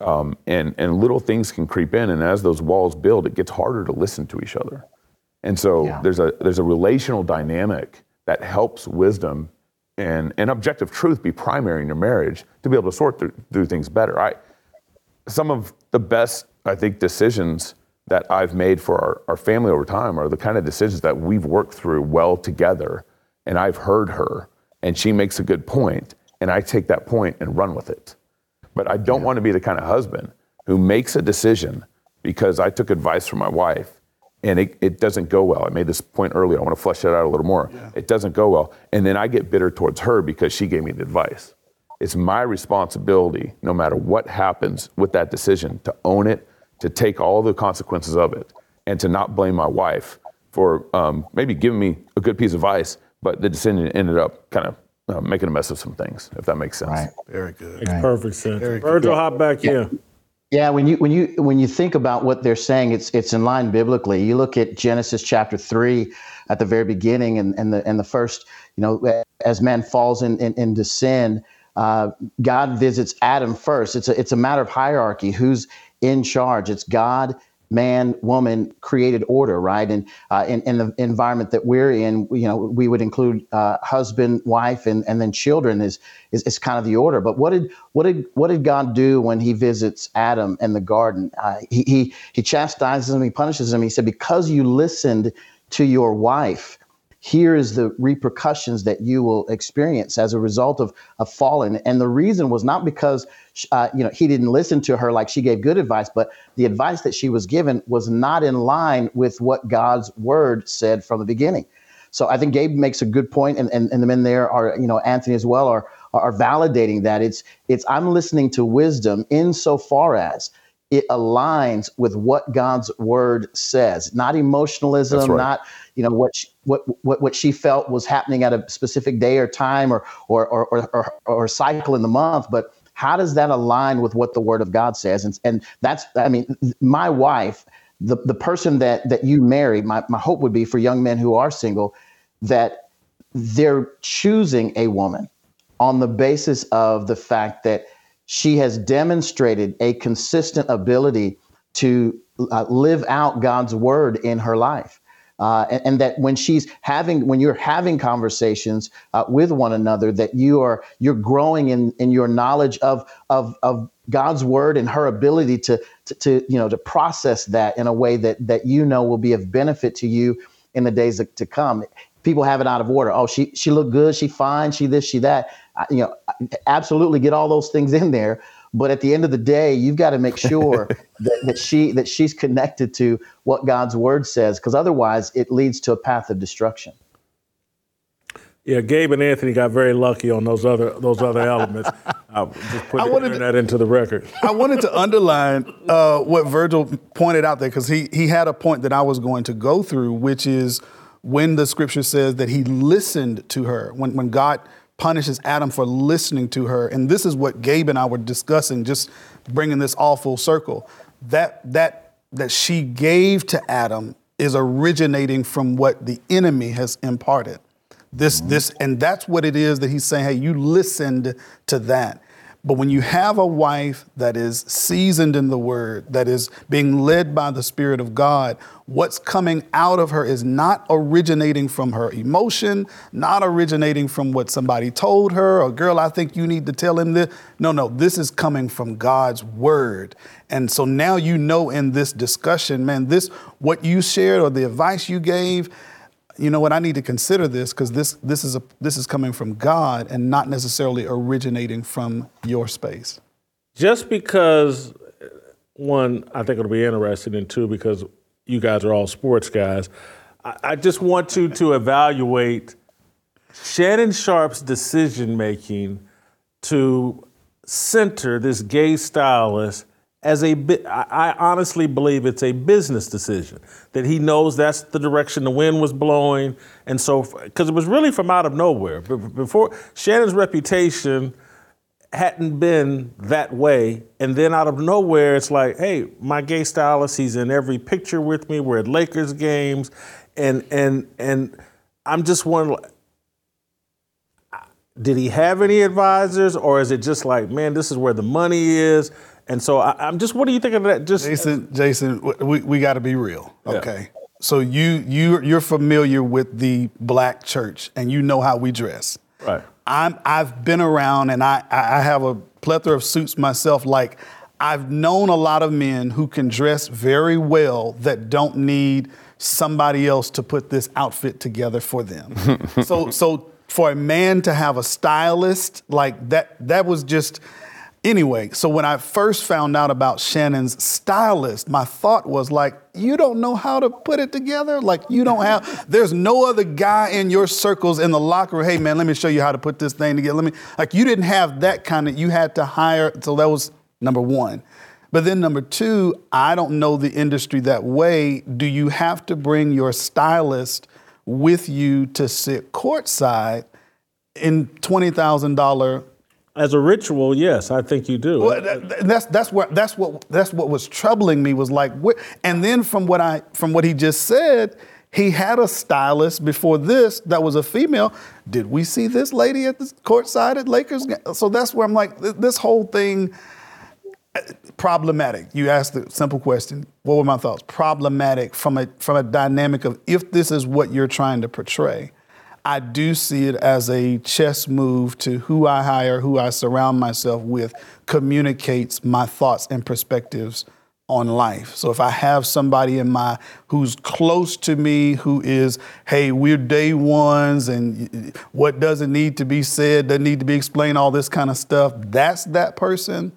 Um, and, and little things can creep in. And as those walls build, it gets harder to listen to each other. And so Yeah. there's a there's a relational dynamic that helps wisdom and, and objective truth be primary in your marriage to be able to sort through, through things better. I some of the best I think decisions that I've made for our, our family over time are the kind of decisions that we've worked through well together. And I've heard her and she makes a good point, and I take that point and run with it. But I don't want to be the kind of husband who makes a decision because I took advice from my wife and it, it doesn't go well. I made this point earlier. I want to flesh that out a little more. It doesn't go well. And then I get bitter towards her because she gave me the advice. It's my responsibility, no matter what happens with that decision, to own it, to take all the consequences of it, and to not blame my wife for um, maybe giving me a good piece of advice, but the decision ended up kind of uh, making a mess of some things, if that makes sense. Right. Very good. Makes perfect sense. Very good. Virgil, hop back in. Yeah, when you when you when you think about what they're saying, it's it's in line biblically. You look at Genesis chapter three at the very beginning, and, and the and the first, you know, as man falls in, in, into sin, uh, God visits Adam first. It's a it's a matter of hierarchy. Who's in charge? It's God, man, woman, created order, right? And uh, in, in the environment that we're in, you know, we would include uh, husband, wife, and, and then children is, is is kind of the order. But what did what did what did God do when He visits Adam in the garden? Uh, he, he he chastises him, he punishes him. He said, "Because you listened to your wife." Here is the repercussions that you will experience as a result of, of falling. And the reason was not because uh, you know he didn't listen to her like she gave good advice, but the advice that she was given was not in line with what God's word said from the beginning. So I think Gabe makes a good point, and, and, and the men there are, you know, Anthony as well are are validating that it's it's I'm listening to wisdom insofar as it aligns with what God's word says, not emotionalism, right. not you know what she, what what what she felt was happening at a specific day or time or or or or, or, or cycle in the month, but how does that align with what the word of God says? And and that's I mean, my wife, the the person that that you marry, my my hope would be for young men who are single, that they're choosing a woman on the basis of the fact that she has demonstrated a consistent ability to uh, live out God's word in her life. Uh, and, and that when she's having, when you're having conversations uh, with one another, that you are you're growing in in your knowledge of of of God's word and her ability to, to to you know to process that in a way that that you know will be of benefit to you in the days to come. People have it out of order. Oh, she she looked good. She fine. She this. She that. I- You know, absolutely get all those things in there. But at the end of the day, you've got to make sure that, that she that she's connected to what God's word says, because otherwise it leads to a path of destruction. Yeah, Gabe and Anthony got very lucky on those other those other elements. I'll just put I wanted to- that into the record. I wanted to underline uh, what Virgil pointed out there because he he had a point that I was going to go through, which is when the scripture says that he listened to her. When when God punishes Adam for listening to her, and this is what Gabe and I were discussing, just bringing this all full circle. That that that she gave to Adam is originating from what the enemy has imparted. This, this, and that's what it is that he's saying. Hey, you listened to that. But when you have a wife that is seasoned in the word, that is being led by the Spirit of God, what's coming out of her is not originating from her emotion, not originating from what somebody told her, or girl, I think you need to tell him this. No, no, this is coming from God's word. And so now you know in this discussion, man, this, what you shared or the advice you gave, you know what? I need to consider this because this this is a this is coming from God and not necessarily originating from your space. Just because uh, one, I think it'll be interesting, and two, because you guys are all sports guys, I, I just want you to evaluate Shannon Sharpe's decision making to center this gay stylist as a I honestly believe it's a business decision that he knows that's the direction the wind was blowing, and so because it was really from out of nowhere. Before Shannon's reputation hadn't been that way, and then out of nowhere, it's like, hey, my gay stylist, he's in every picture with me. We're at Lakers games, and and and I'm just wondering. Did he have any advisors, or is it just like, man, this is where the money is? And so I, am just, what do you think of that? Just Jason, Jason, we, we got to be real, okay? Yeah. So you you you're familiar with the black church, and you know how we dress. Right. I'm I've been around, and I I have a plethora of suits myself. Like I've known a lot of men who can dress very well that don't need somebody else to put this outfit together for them. so so for a man to have a stylist like that that was just Anyway, so when I first found out about Shannon's stylist, my thought was like, you don't know how to put it together? Like, you don't have, there's no other guy in your circles in the locker room, hey man, let me show you how to put this thing together. Let me, like, you didn't have that kind of, you had to hire, so that was number one. But then number two, I don't know the industry that way. Do you have to bring your stylist with you to sit courtside in $20,000 as a ritual, yes, I think you do. Well, that, that's that's what that's what that's what was troubling me was like, and then from what I from what he just said, he had a stylist before this that was a female. Did we see this lady at the courtside at Lakers? So that's where I'm like, this whole thing uh, problematic. You asked the simple question. What were my thoughts? Problematic from a from a dynamic of if this is what you're trying to portray I do see it as a chess move to who I hire, who I surround myself with, communicates my thoughts and perspectives on life. So if I have somebody in my who's close to me, who is, hey, we're day ones, and what doesn't need to be said, doesn't need to be explained, all this kind of stuff. That's that person.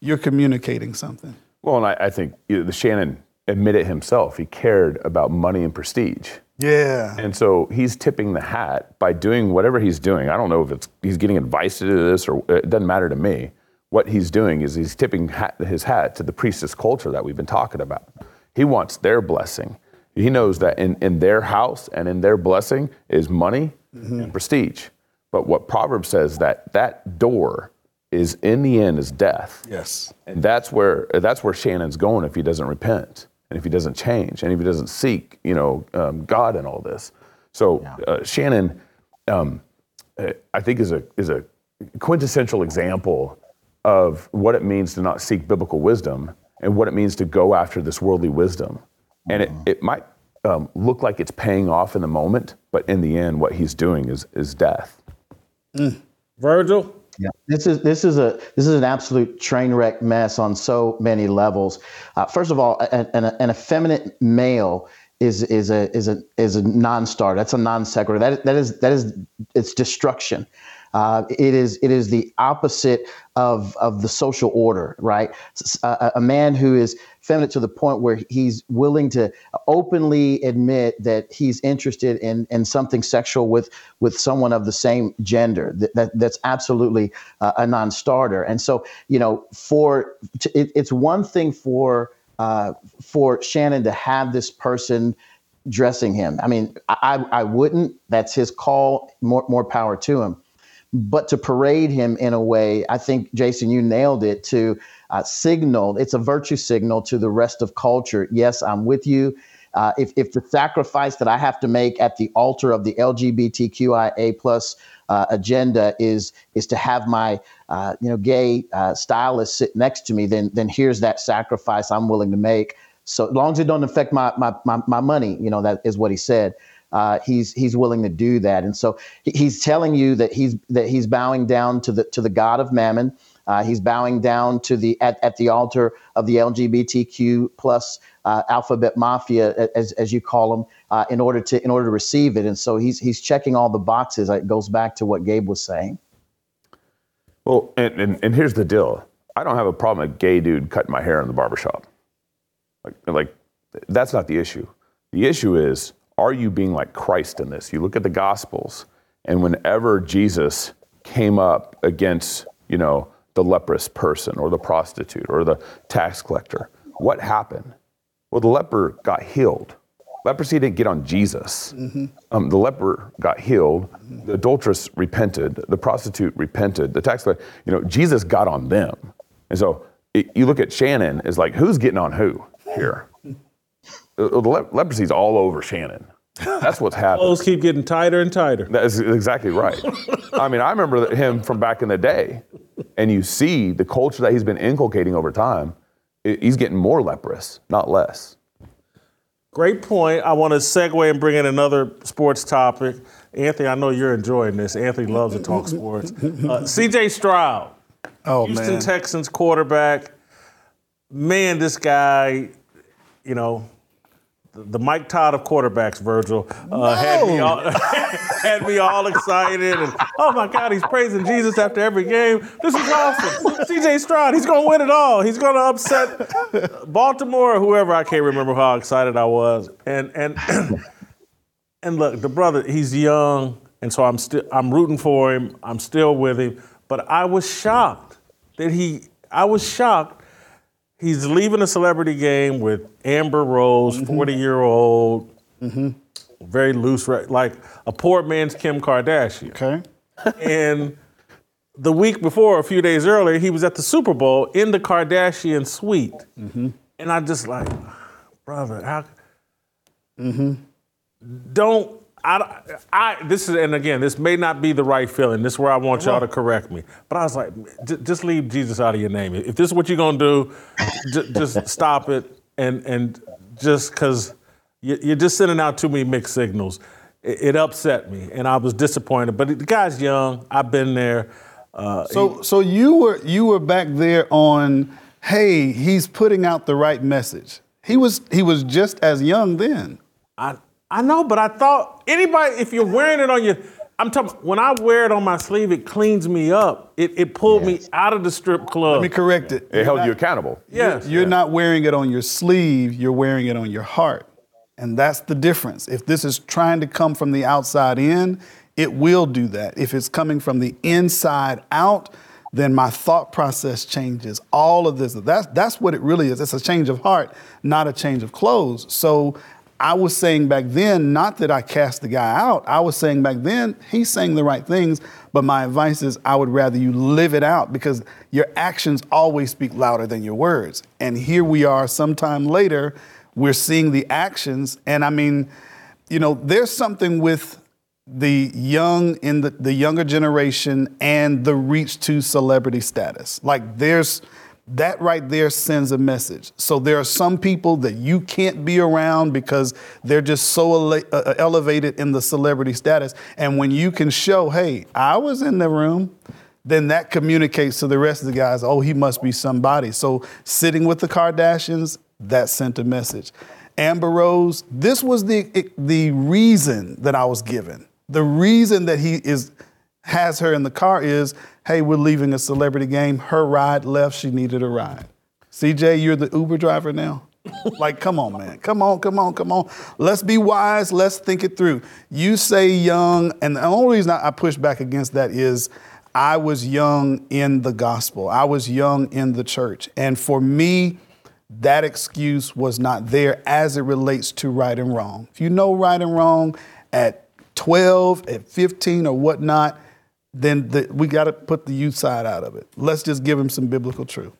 You're communicating something. Well, and I, I think you know, the Shannon admitted himself. He cared about money and prestige. Yeah. And so he's tipping the hat by doing whatever he's doing. I don't know if it's he's getting advice to do this or it doesn't matter to me. What he's doing is he's tipping hat, his hat to the priestess culture that we've been talking about. He wants their blessing. He knows that in, in their house and in their blessing is money mm-hmm. and prestige. But what Proverbs says that that door is in the end is death. Yes. And that's where that's where Shannon's going if he doesn't repent and if he doesn't change, and if he doesn't seek, you know, um, God and all this. So yeah. uh, Shannon, um, uh, I think is a is a quintessential example of what it means to not seek biblical wisdom and what it means to go after this worldly wisdom. And it, mm-hmm. it might um, look like it's paying off in the moment, but in the end, what he's doing is is death. Mm. Virgil. Yeah, this is this is a this is an absolute train wreck mess on so many levels. Uh, first of all, an, an, an effeminate male is is a is a is a non-starter. That's a non sequitur. That that is that is it's destruction. Uh, it is it is the opposite of of the social order, right? A, a, man who is feminine to the point where he's willing to openly admit that he's interested in in something sexual with with someone of the same gender. That, that that's absolutely uh, a non-starter. And so you know, for it, it's one thing for uh, for Shannon to have this person dressing him. I mean, I, I wouldn't. That's his call. More more power to him but to parade him in a way, I think, Jason, you nailed it to uh, signal, it's a virtue signal to the rest of culture. Yes, I'm with you. Uh, if, if the sacrifice that I have to make at the altar of the LGBTQIA plus uh, agenda is is to have my uh, you know gay uh, stylist sit next to me, then then here's that sacrifice I'm willing to make. So long as it don't affect my my my, my money, you know that is what he said uh, he's he's willing to do that. And so he's telling you that he's that he's bowing down to the to the god of Mammon. Uh, he's bowing down to the at, at the altar of the LGBTQ plus uh, alphabet mafia, as, as you call them, uh, in order to in order to receive it. And so he's he's checking all the boxes. It goes back to what Gabe was saying. Well, and, and, and here's the deal. I don't have a problem with a gay dude cutting my hair in the barbershop. Like, like that's not the issue. The issue is are you being like Christ in this? You look at the Gospels, and whenever Jesus came up against, you know, the leprous person or the prostitute or the tax collector. What happened? Well, the leper got healed. Leprosy didn't get on Jesus. Um, the leper got healed. The adulteress repented. The prostitute repented. The tax collector, you know, Jesus got on them. And so it, you look at Shannon as like, who's getting on who here? The, the le- leprosy's all over Shannon. That's what's happening. Clothes keep getting tighter and tighter. That's exactly right. I mean, I remember him from back in the day, and you see the culture that he's been inculcating over time. i- He's getting more leprous, not less. Great point. I want to segue and bring in another sports topic. Anthony, I know you're enjoying this. Anthony loves to talk sports. Uh, CJ Stroud, Oh Houston man. Texans quarterback. Man, this guy, you know, the, Mike Todd of quarterbacks, Virgil, uh, had, me all, had me all excited. And oh my God, he's praising Jesus after every game. This is awesome. CJ Stroud, he's going to win it all. He's going to upset Baltimore or whoever. I can't remember how excited I was. And and and look, the brother, he's young, and so I'm still I'm rooting for him. I'm still with him. But I was shocked that he. I was shocked. He's leaving a celebrity game with Amber Rose, mm-hmm. 40 year old, mm-hmm. very loose, like a poor man's Kim Kardashian. Okay. and the week before, a few days earlier, he was at the Super Bowl in the Kardashian suite. Mm-hmm. And I just like, brother, how? Don't I, I? This is and again, this may not be the right feeling. This is where I want y'all to correct me. But I was like, just leave Jesus out of your name. If this is what you're gonna do, j- just stop it and and just because you're just sending out too many mixed signals. It, it upset me, and I was disappointed. But the guy's young. I've been there. Uh, So so you were you were back there on, hey, he's putting out the right message. He was he was just as young then. I I know, but I thought anybody, if you're wearing it on your, I'm talking. When I wear it on my sleeve, it cleans me up. It, it pulled me out of the strip club. Let me correct it. It held you accountable. Yes. You're not wearing it on your sleeve, you're wearing it on your heart. And that's the difference. If this is trying to come from the outside in, it will do that. If it's coming from the inside out, then my thought process changes. All of this. That's that's what it really is. It's a change of heart, not a change of clothes. So I was saying back then, not that I cast the guy out. I was saying back then, he's saying the right things, but my advice is I would rather you live it out because your actions always speak louder than your words. And here we are, sometime later, we're seeing the actions. And I mean, you know, there's something with the young in the, the younger generation and the reach to celebrity status. Like there's that right there sends a message. So there are some people that you can't be around because they're just so ele- uh, elevated in the celebrity status. And when you can show, hey, I was in the room, then that communicates to the rest of the guys, oh, he must be somebody. So sitting with the Kardashians, that sent a message. Amber Rose, this was the the reason that I was given. The reason that he is has her in the car is, hey, we're leaving a celebrity game. Her ride left. She needed a ride. CJ, you're the Uber driver now. like, come on, man. Come on, come on, come on. Let's be wise. Let's think it through. You say young, and the only reason I push back against that is I was young in the gospel. I was young in the church. And for me, that excuse was not there as it relates to right and wrong. If you know right and wrong at 12, at 15, or whatnot, then the, we got to put the youth side out of it. Let's just give them some biblical truth.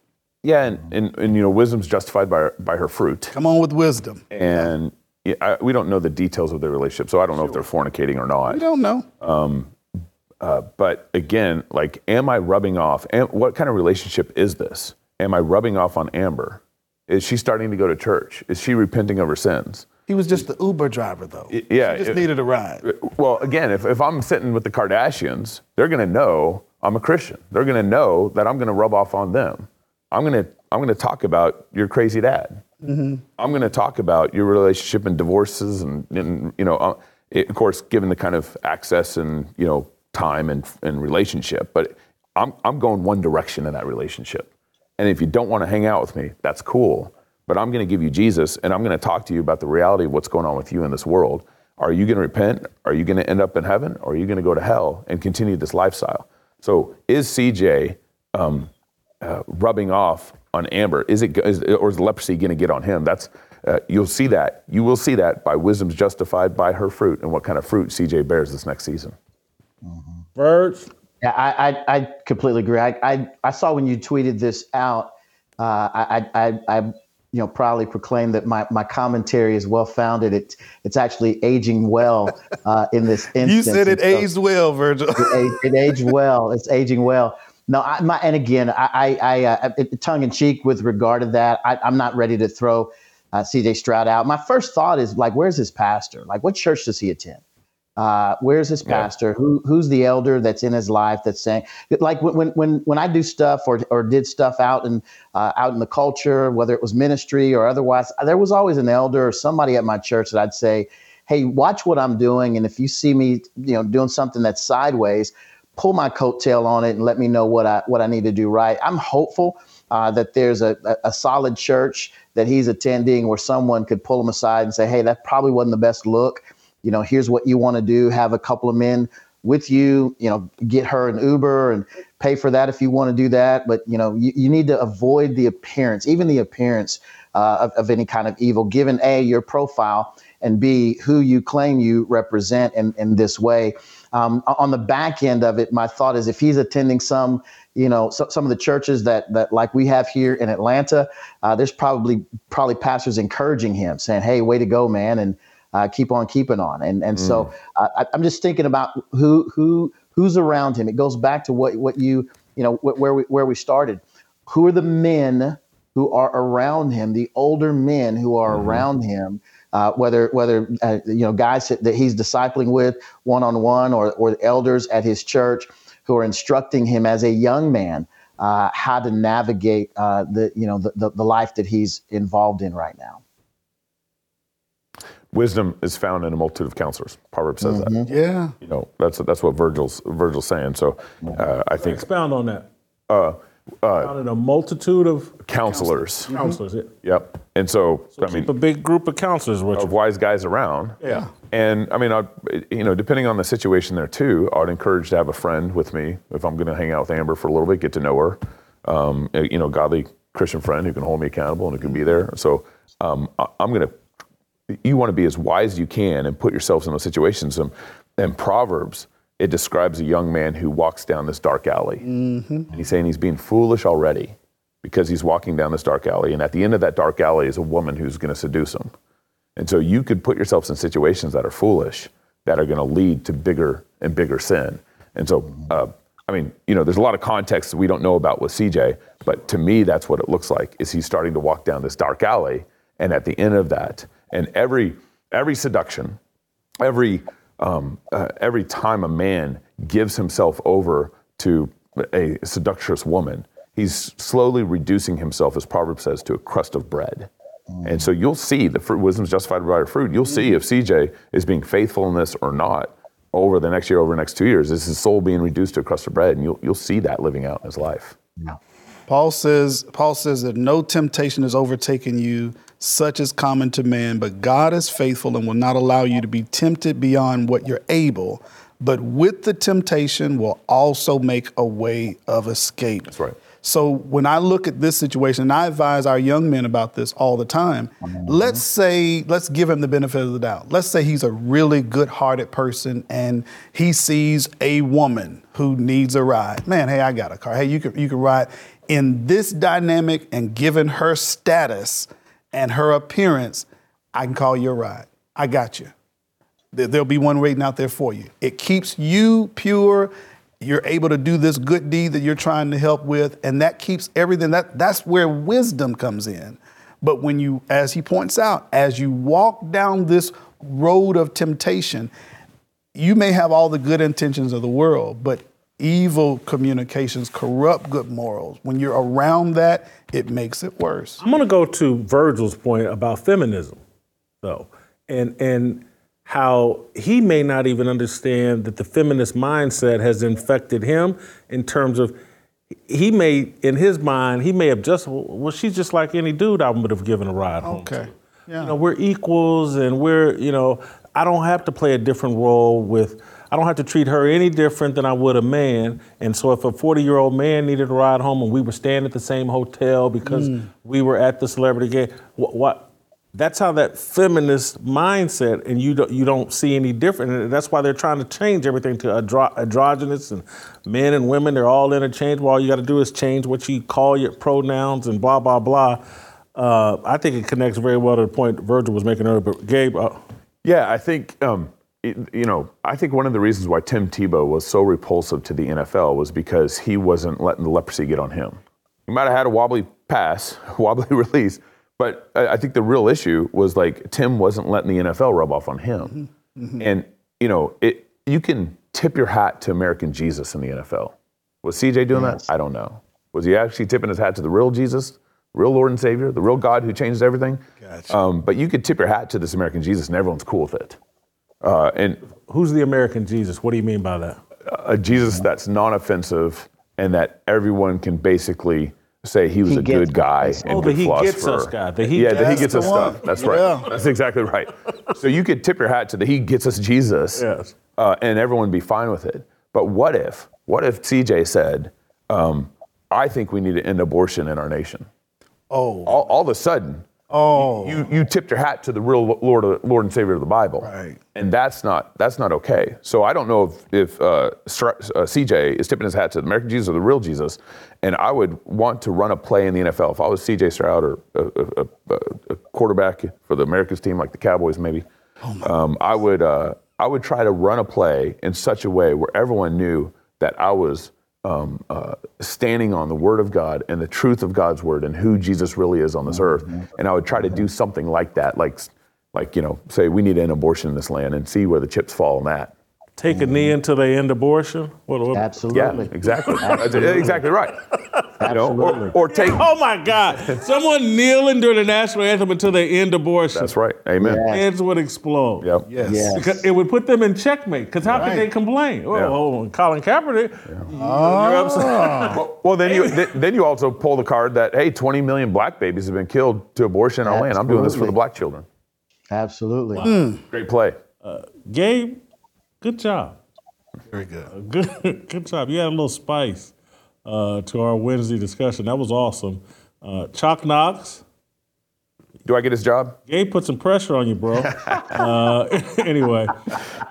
Yeah, and, and, and you know, wisdom's justified by, by her fruit. Come on with wisdom. And yeah, I, we don't know the details of their relationship, so I don't know if they're fornicating or not. We don't know. Um, uh, but again, like, am I rubbing off? Am, what kind of relationship is this? Am I rubbing off on Amber? Is she starting to go to church? Is she repenting of her sins? He was just the Uber driver, though. Yeah. She just it- needed a ride. Well, again, if, if I'm sitting with the Kardashians, they're going to know I'm a Christian. They're going to know that I'm going to rub off on them. I'm going to I'm going to talk about your crazy dad. Mm-hmm. I'm going to talk about your relationship and divorces and, and you know, uh, it, of course, given the kind of access and you know time and, and relationship. But I'm I'm going one direction in that relationship. And if you don't want to hang out with me, that's cool. But I'm going to give you Jesus, and I'm going to talk to you about the reality of what's going on with you in this world. Are you going to repent? Are you going to end up in heaven? Or are you going to go to hell and continue this lifestyle? So is CJ um, uh, rubbing off on Amber? Is it is, or is leprosy going to get on him? That's uh, you'll see that. You will see that by wisdom's justified by her fruit and what kind of fruit CJ bears this next season. Birds. Yeah, I, I, I completely agree. I, I, I saw when you tweeted this out, uh, I, I, I, you know, proudly proclaim that my, my commentary is well founded. It, it's actually aging well uh, in this instance. You said it so- aged well, Virgil. it, it aged well. It's aging well. No, I, my, and again, I, I, I uh, tongue in cheek with regard to that. I, I'm not ready to throw uh, CJ Stroud out. My first thought is like, where's his pastor? Like, what church does he attend? Uh, where's his pastor? Who who's the elder that's in his life that's saying like when when when I do stuff or or did stuff out in uh, out in the culture, whether it was ministry or otherwise, there was always an elder or somebody at my church that I'd say, "Hey, watch what I'm doing, and if you see me, you know, doing something that's sideways, pull my coattail on it and let me know what I what I need to do right." I'm hopeful uh, that there's a, a, a solid church that he's attending where someone could pull him aside and say, "Hey, that probably wasn't the best look." You know, here's what you want to do. Have a couple of men with you, you know, get her an Uber and pay for that if you want to do that. But, you know, you, you need to avoid the appearance, even the appearance uh, of, of any kind of evil, given A, your profile, and B, who you claim you represent in, in this way. Um, on the back end of it, my thought is if he's attending some, you know, so, some of the churches that that like we have here in Atlanta, uh, there's probably probably pastors encouraging him, saying, "Hey, way to go, man!" and uh, keep on keeping on. And and so uh, I, I'm just thinking about who who who's around him. It goes back to what what you you know wh- where we where we started. Who are the men who are around him? The older men who are around him. Uh, whether whether uh, you know guys that that he's discipling with one on one, or or elders at his church who are instructing him as a young man uh, how to navigate uh, the you know the, the the life that he's involved in right now. Wisdom is found in a multitude of counselors. Proverbs says that. Yeah. You know, that's that's what Virgil's Virgil's saying. So uh, I think Expound on that. uh, uh, Found in a multitude of counselors. counselors. Yeah. Yep. And so, I mean, a big group of counselors. What of wise guys around. Yeah. And I mean, I, you know, depending on the situation there too, I'd encourage to have a friend with me if I'm going to hang out with Amber for a little bit, get to know her. Um, you know, godly Christian friend who can hold me accountable and who can be there. So um, I, I'm going to. You want to be as wise as you can and put yourselves in those situations. And, and Proverbs, it describes a young man who walks down this dark alley. And he's saying he's being foolish already because he's walking down this dark alley. And at the end of that dark alley is a woman who's going to seduce him. And so you could put yourselves in situations that are foolish, that are going to lead to bigger and bigger sin. And so, uh, I mean, you know, there's a lot of context that we don't know about with CJ, but to me, that's what it looks like. Is he's starting to walk down this dark alley, and at the end of that, and every every seduction, every um, uh, every time a man gives himself over to a seductress woman, he's slowly reducing himself, as Proverbs says, to a crust of bread. And so you'll see the fruit, wisdom's justified by her fruit. You'll see if CJ is being faithful in this or not over the next year, over the next two years. Is his soul being reduced to a crust of bread? And you'll, you'll see that living out in his life. Yeah. Paul says, Paul says that no temptation has overtaken you, such as common to man, but God is faithful and will not allow you to be tempted beyond what you're able, but with the temptation will also make a way of escape. That's right. So when I look at this situation, and I advise our young men about this all the time, mm-hmm. let's say, let's give him the benefit of the doubt. Let's say he's a really good hearted person and he sees a woman who needs a ride. Man, hey, I got a car. Hey, you can you can ride. In this dynamic and given her status and her appearance, I can call you a ride. I got you. There- There'll be one waiting out there for you. It keeps you pure. You're able to do this good deed that you're trying to help with, and that keeps everything. That that's where wisdom comes in. But when you, as he points out, as you walk down this road of temptation, you may have all the good intentions of the world, but evil communications corrupt good morals. When you're around that, it makes it worse. I'm going to go to Virgil's point about feminism, though, and and how he may not even understand that the feminist mindset has infected him in terms of he may, in his mind, he may have just well, she's just like any dude I would have given a ride home. Okay. Yeah. You know, we're equals, and we're you know, I don't have to play a different role with I don't have to treat her any different than I would a man. And so if a 40 year old man needed a ride home and we were staying at the same hotel because Mm. we were at the celebrity game, what, what? That's how that feminist mindset, and you don't you don't see any different. And that's why they're trying to change everything to andro- androgynous and men and women. They're all interchangeable. All you got to do is change what you call your pronouns and blah blah blah. Uh, I think it connects very well to the point Virgil was making earlier. But Gabe, uh, Yeah, I think um, it- you know. I think one of the reasons why Tim Tebow was so repulsive to the NFL was because he wasn't letting the leprosy get on him. He might have had a wobbly pass, wobbly release, but I, think the real issue was like Tim wasn't letting the NFL rub off on him. And you know, it you can tip your hat to American Jesus in the NFL. Was CJ doing that? I don't know. Was he actually tipping his hat to the real Jesus, real Lord and Savior, the real God who changed everything? Um, but you could tip your hat to this American Jesus, and everyone's cool with it. Uh, and who's the American Jesus? What do you mean by that? a Jesus that's non-offensive and that everyone can basically say he was He a gets good guy and Oh, good the he philosopher. gets us guy. The he yeah, the he gets us one. stuff. That's Yeah. right. That's exactly right. So you could tip your hat to the he gets us Jesus, yes. uh, and everyone would be fine with it. But what if, what if CJ said, um, "I think we need to end abortion in our nation"? Oh, all, all of a sudden, oh, you you tipped your hat to the real Lord, Lord and Savior of the Bible, right? And that's not that's not okay. So I don't know if if uh, uh, CJ is tipping his hat to the American Jesus or the real Jesus, and I would want to run a play in the NFL if I was CJ Stroud or a, a, a, a quarterback for the Americans team like the Cowboys maybe. um, I would uh, I would try to run a play in such a way where everyone knew that I was um, uh, standing on the Word of God and the truth of God's Word and who Jesus really is on this earth. And I would try to do something like that, like, like you know, say we need an abortion in this land and see where the chips fall on that. Take a knee until they end abortion. What, what? Yeah, exactly. That's exactly right. You know, or, or take. Oh my God! Someone kneeling during the national anthem until they end abortion. That's right. Amen. Their Heads would explode. Yep. Yes. Yes. Because it would put them in checkmate. Because how Right. could they complain? Oh, Yeah. oh, Colin Kaepernick. Oh. You're upset. Ah. Well, well, then you then you also pull the card that hey, 20 million black babies have been killed to abortion in our land. I'm doing this for the black children. Absolutely. Hmm. Great play. Uh, Gabe, good job. Very good. Uh, Good, good job. You had a little spice uh, to our Wednesday discussion. That was awesome. Uh, Chalk Knox. Do I get his job? Gabe put some pressure on you, bro. uh, anyway,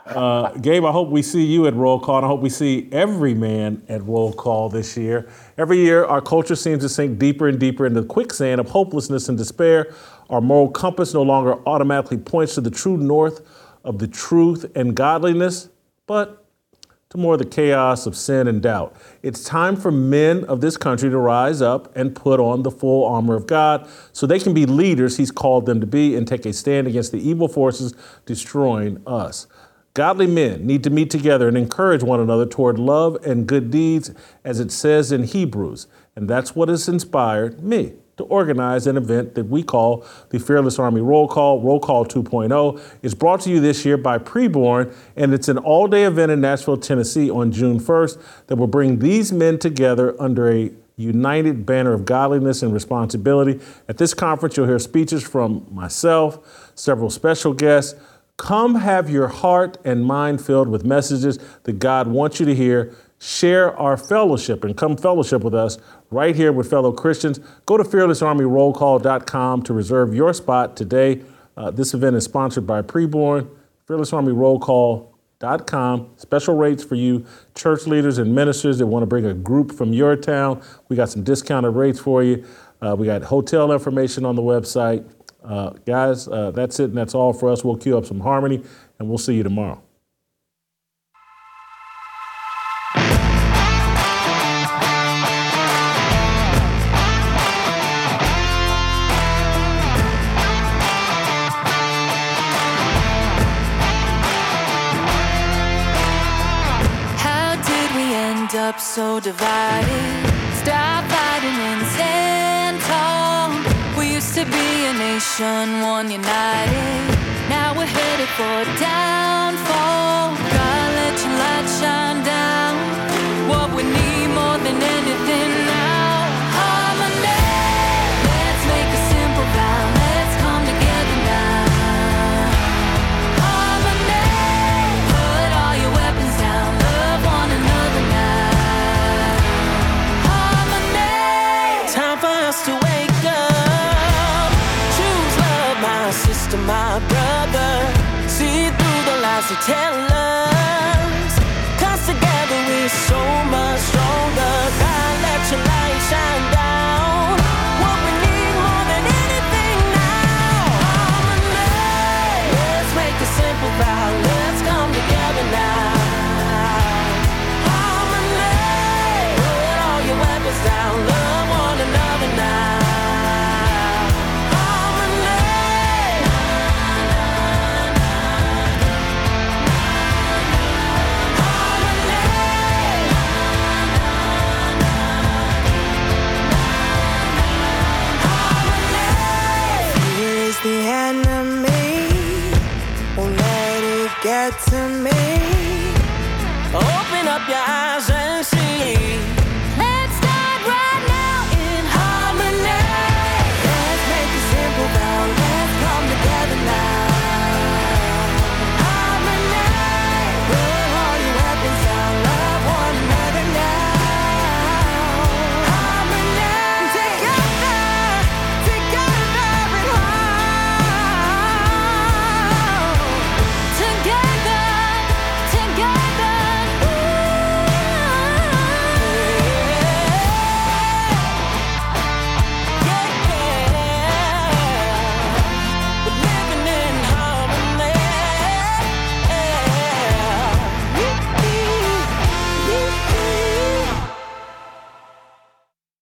uh, Gabe, I hope we see you at Roll Call, and I hope we see every man at Roll Call this year. Every year, our culture seems to sink deeper and deeper into the quicksand of hopelessness and despair. Our moral compass no longer automatically points to the true north of the truth and godliness, but to more the chaos of sin and doubt. It's time for men of this country to rise up and put on the full armor of God so they can be leaders He's called them to be and take a stand against the evil forces destroying us. Godly men need to meet together and encourage one another toward love and good deeds, as it says in Hebrews. And that's what has inspired me to organize an event that we call the Fearless Army Roll Call, Roll Call 2.0. It's brought to you this year by Preborn, and it's an all day event in Nashville, Tennessee on June 1st that will bring these men together under a united banner of godliness and responsibility. At this conference, you'll hear speeches from myself, several special guests. Come have your heart and mind filled with messages that God wants you to hear. Share our fellowship and come fellowship with us right here with fellow Christians. Go to fearlessarmyrollcall.com to reserve your spot today. Uh, this event is sponsored by Preborn, fearlessarmyrollcall.com. Special rates for you church leaders and ministers that want to bring a group from your town. We got some discounted rates for you. Uh, we got hotel information on the website. Uh, guys, uh, that's it and that's all for us. We'll queue up some harmony and we'll see you tomorrow. So divided? Stop fighting and stand tall. We used to be a nation, one united. Now we're headed for downfall. God, let your light shine down. What we need more than anything to tell us. Cause together we're so much stronger. God, let your light shine down.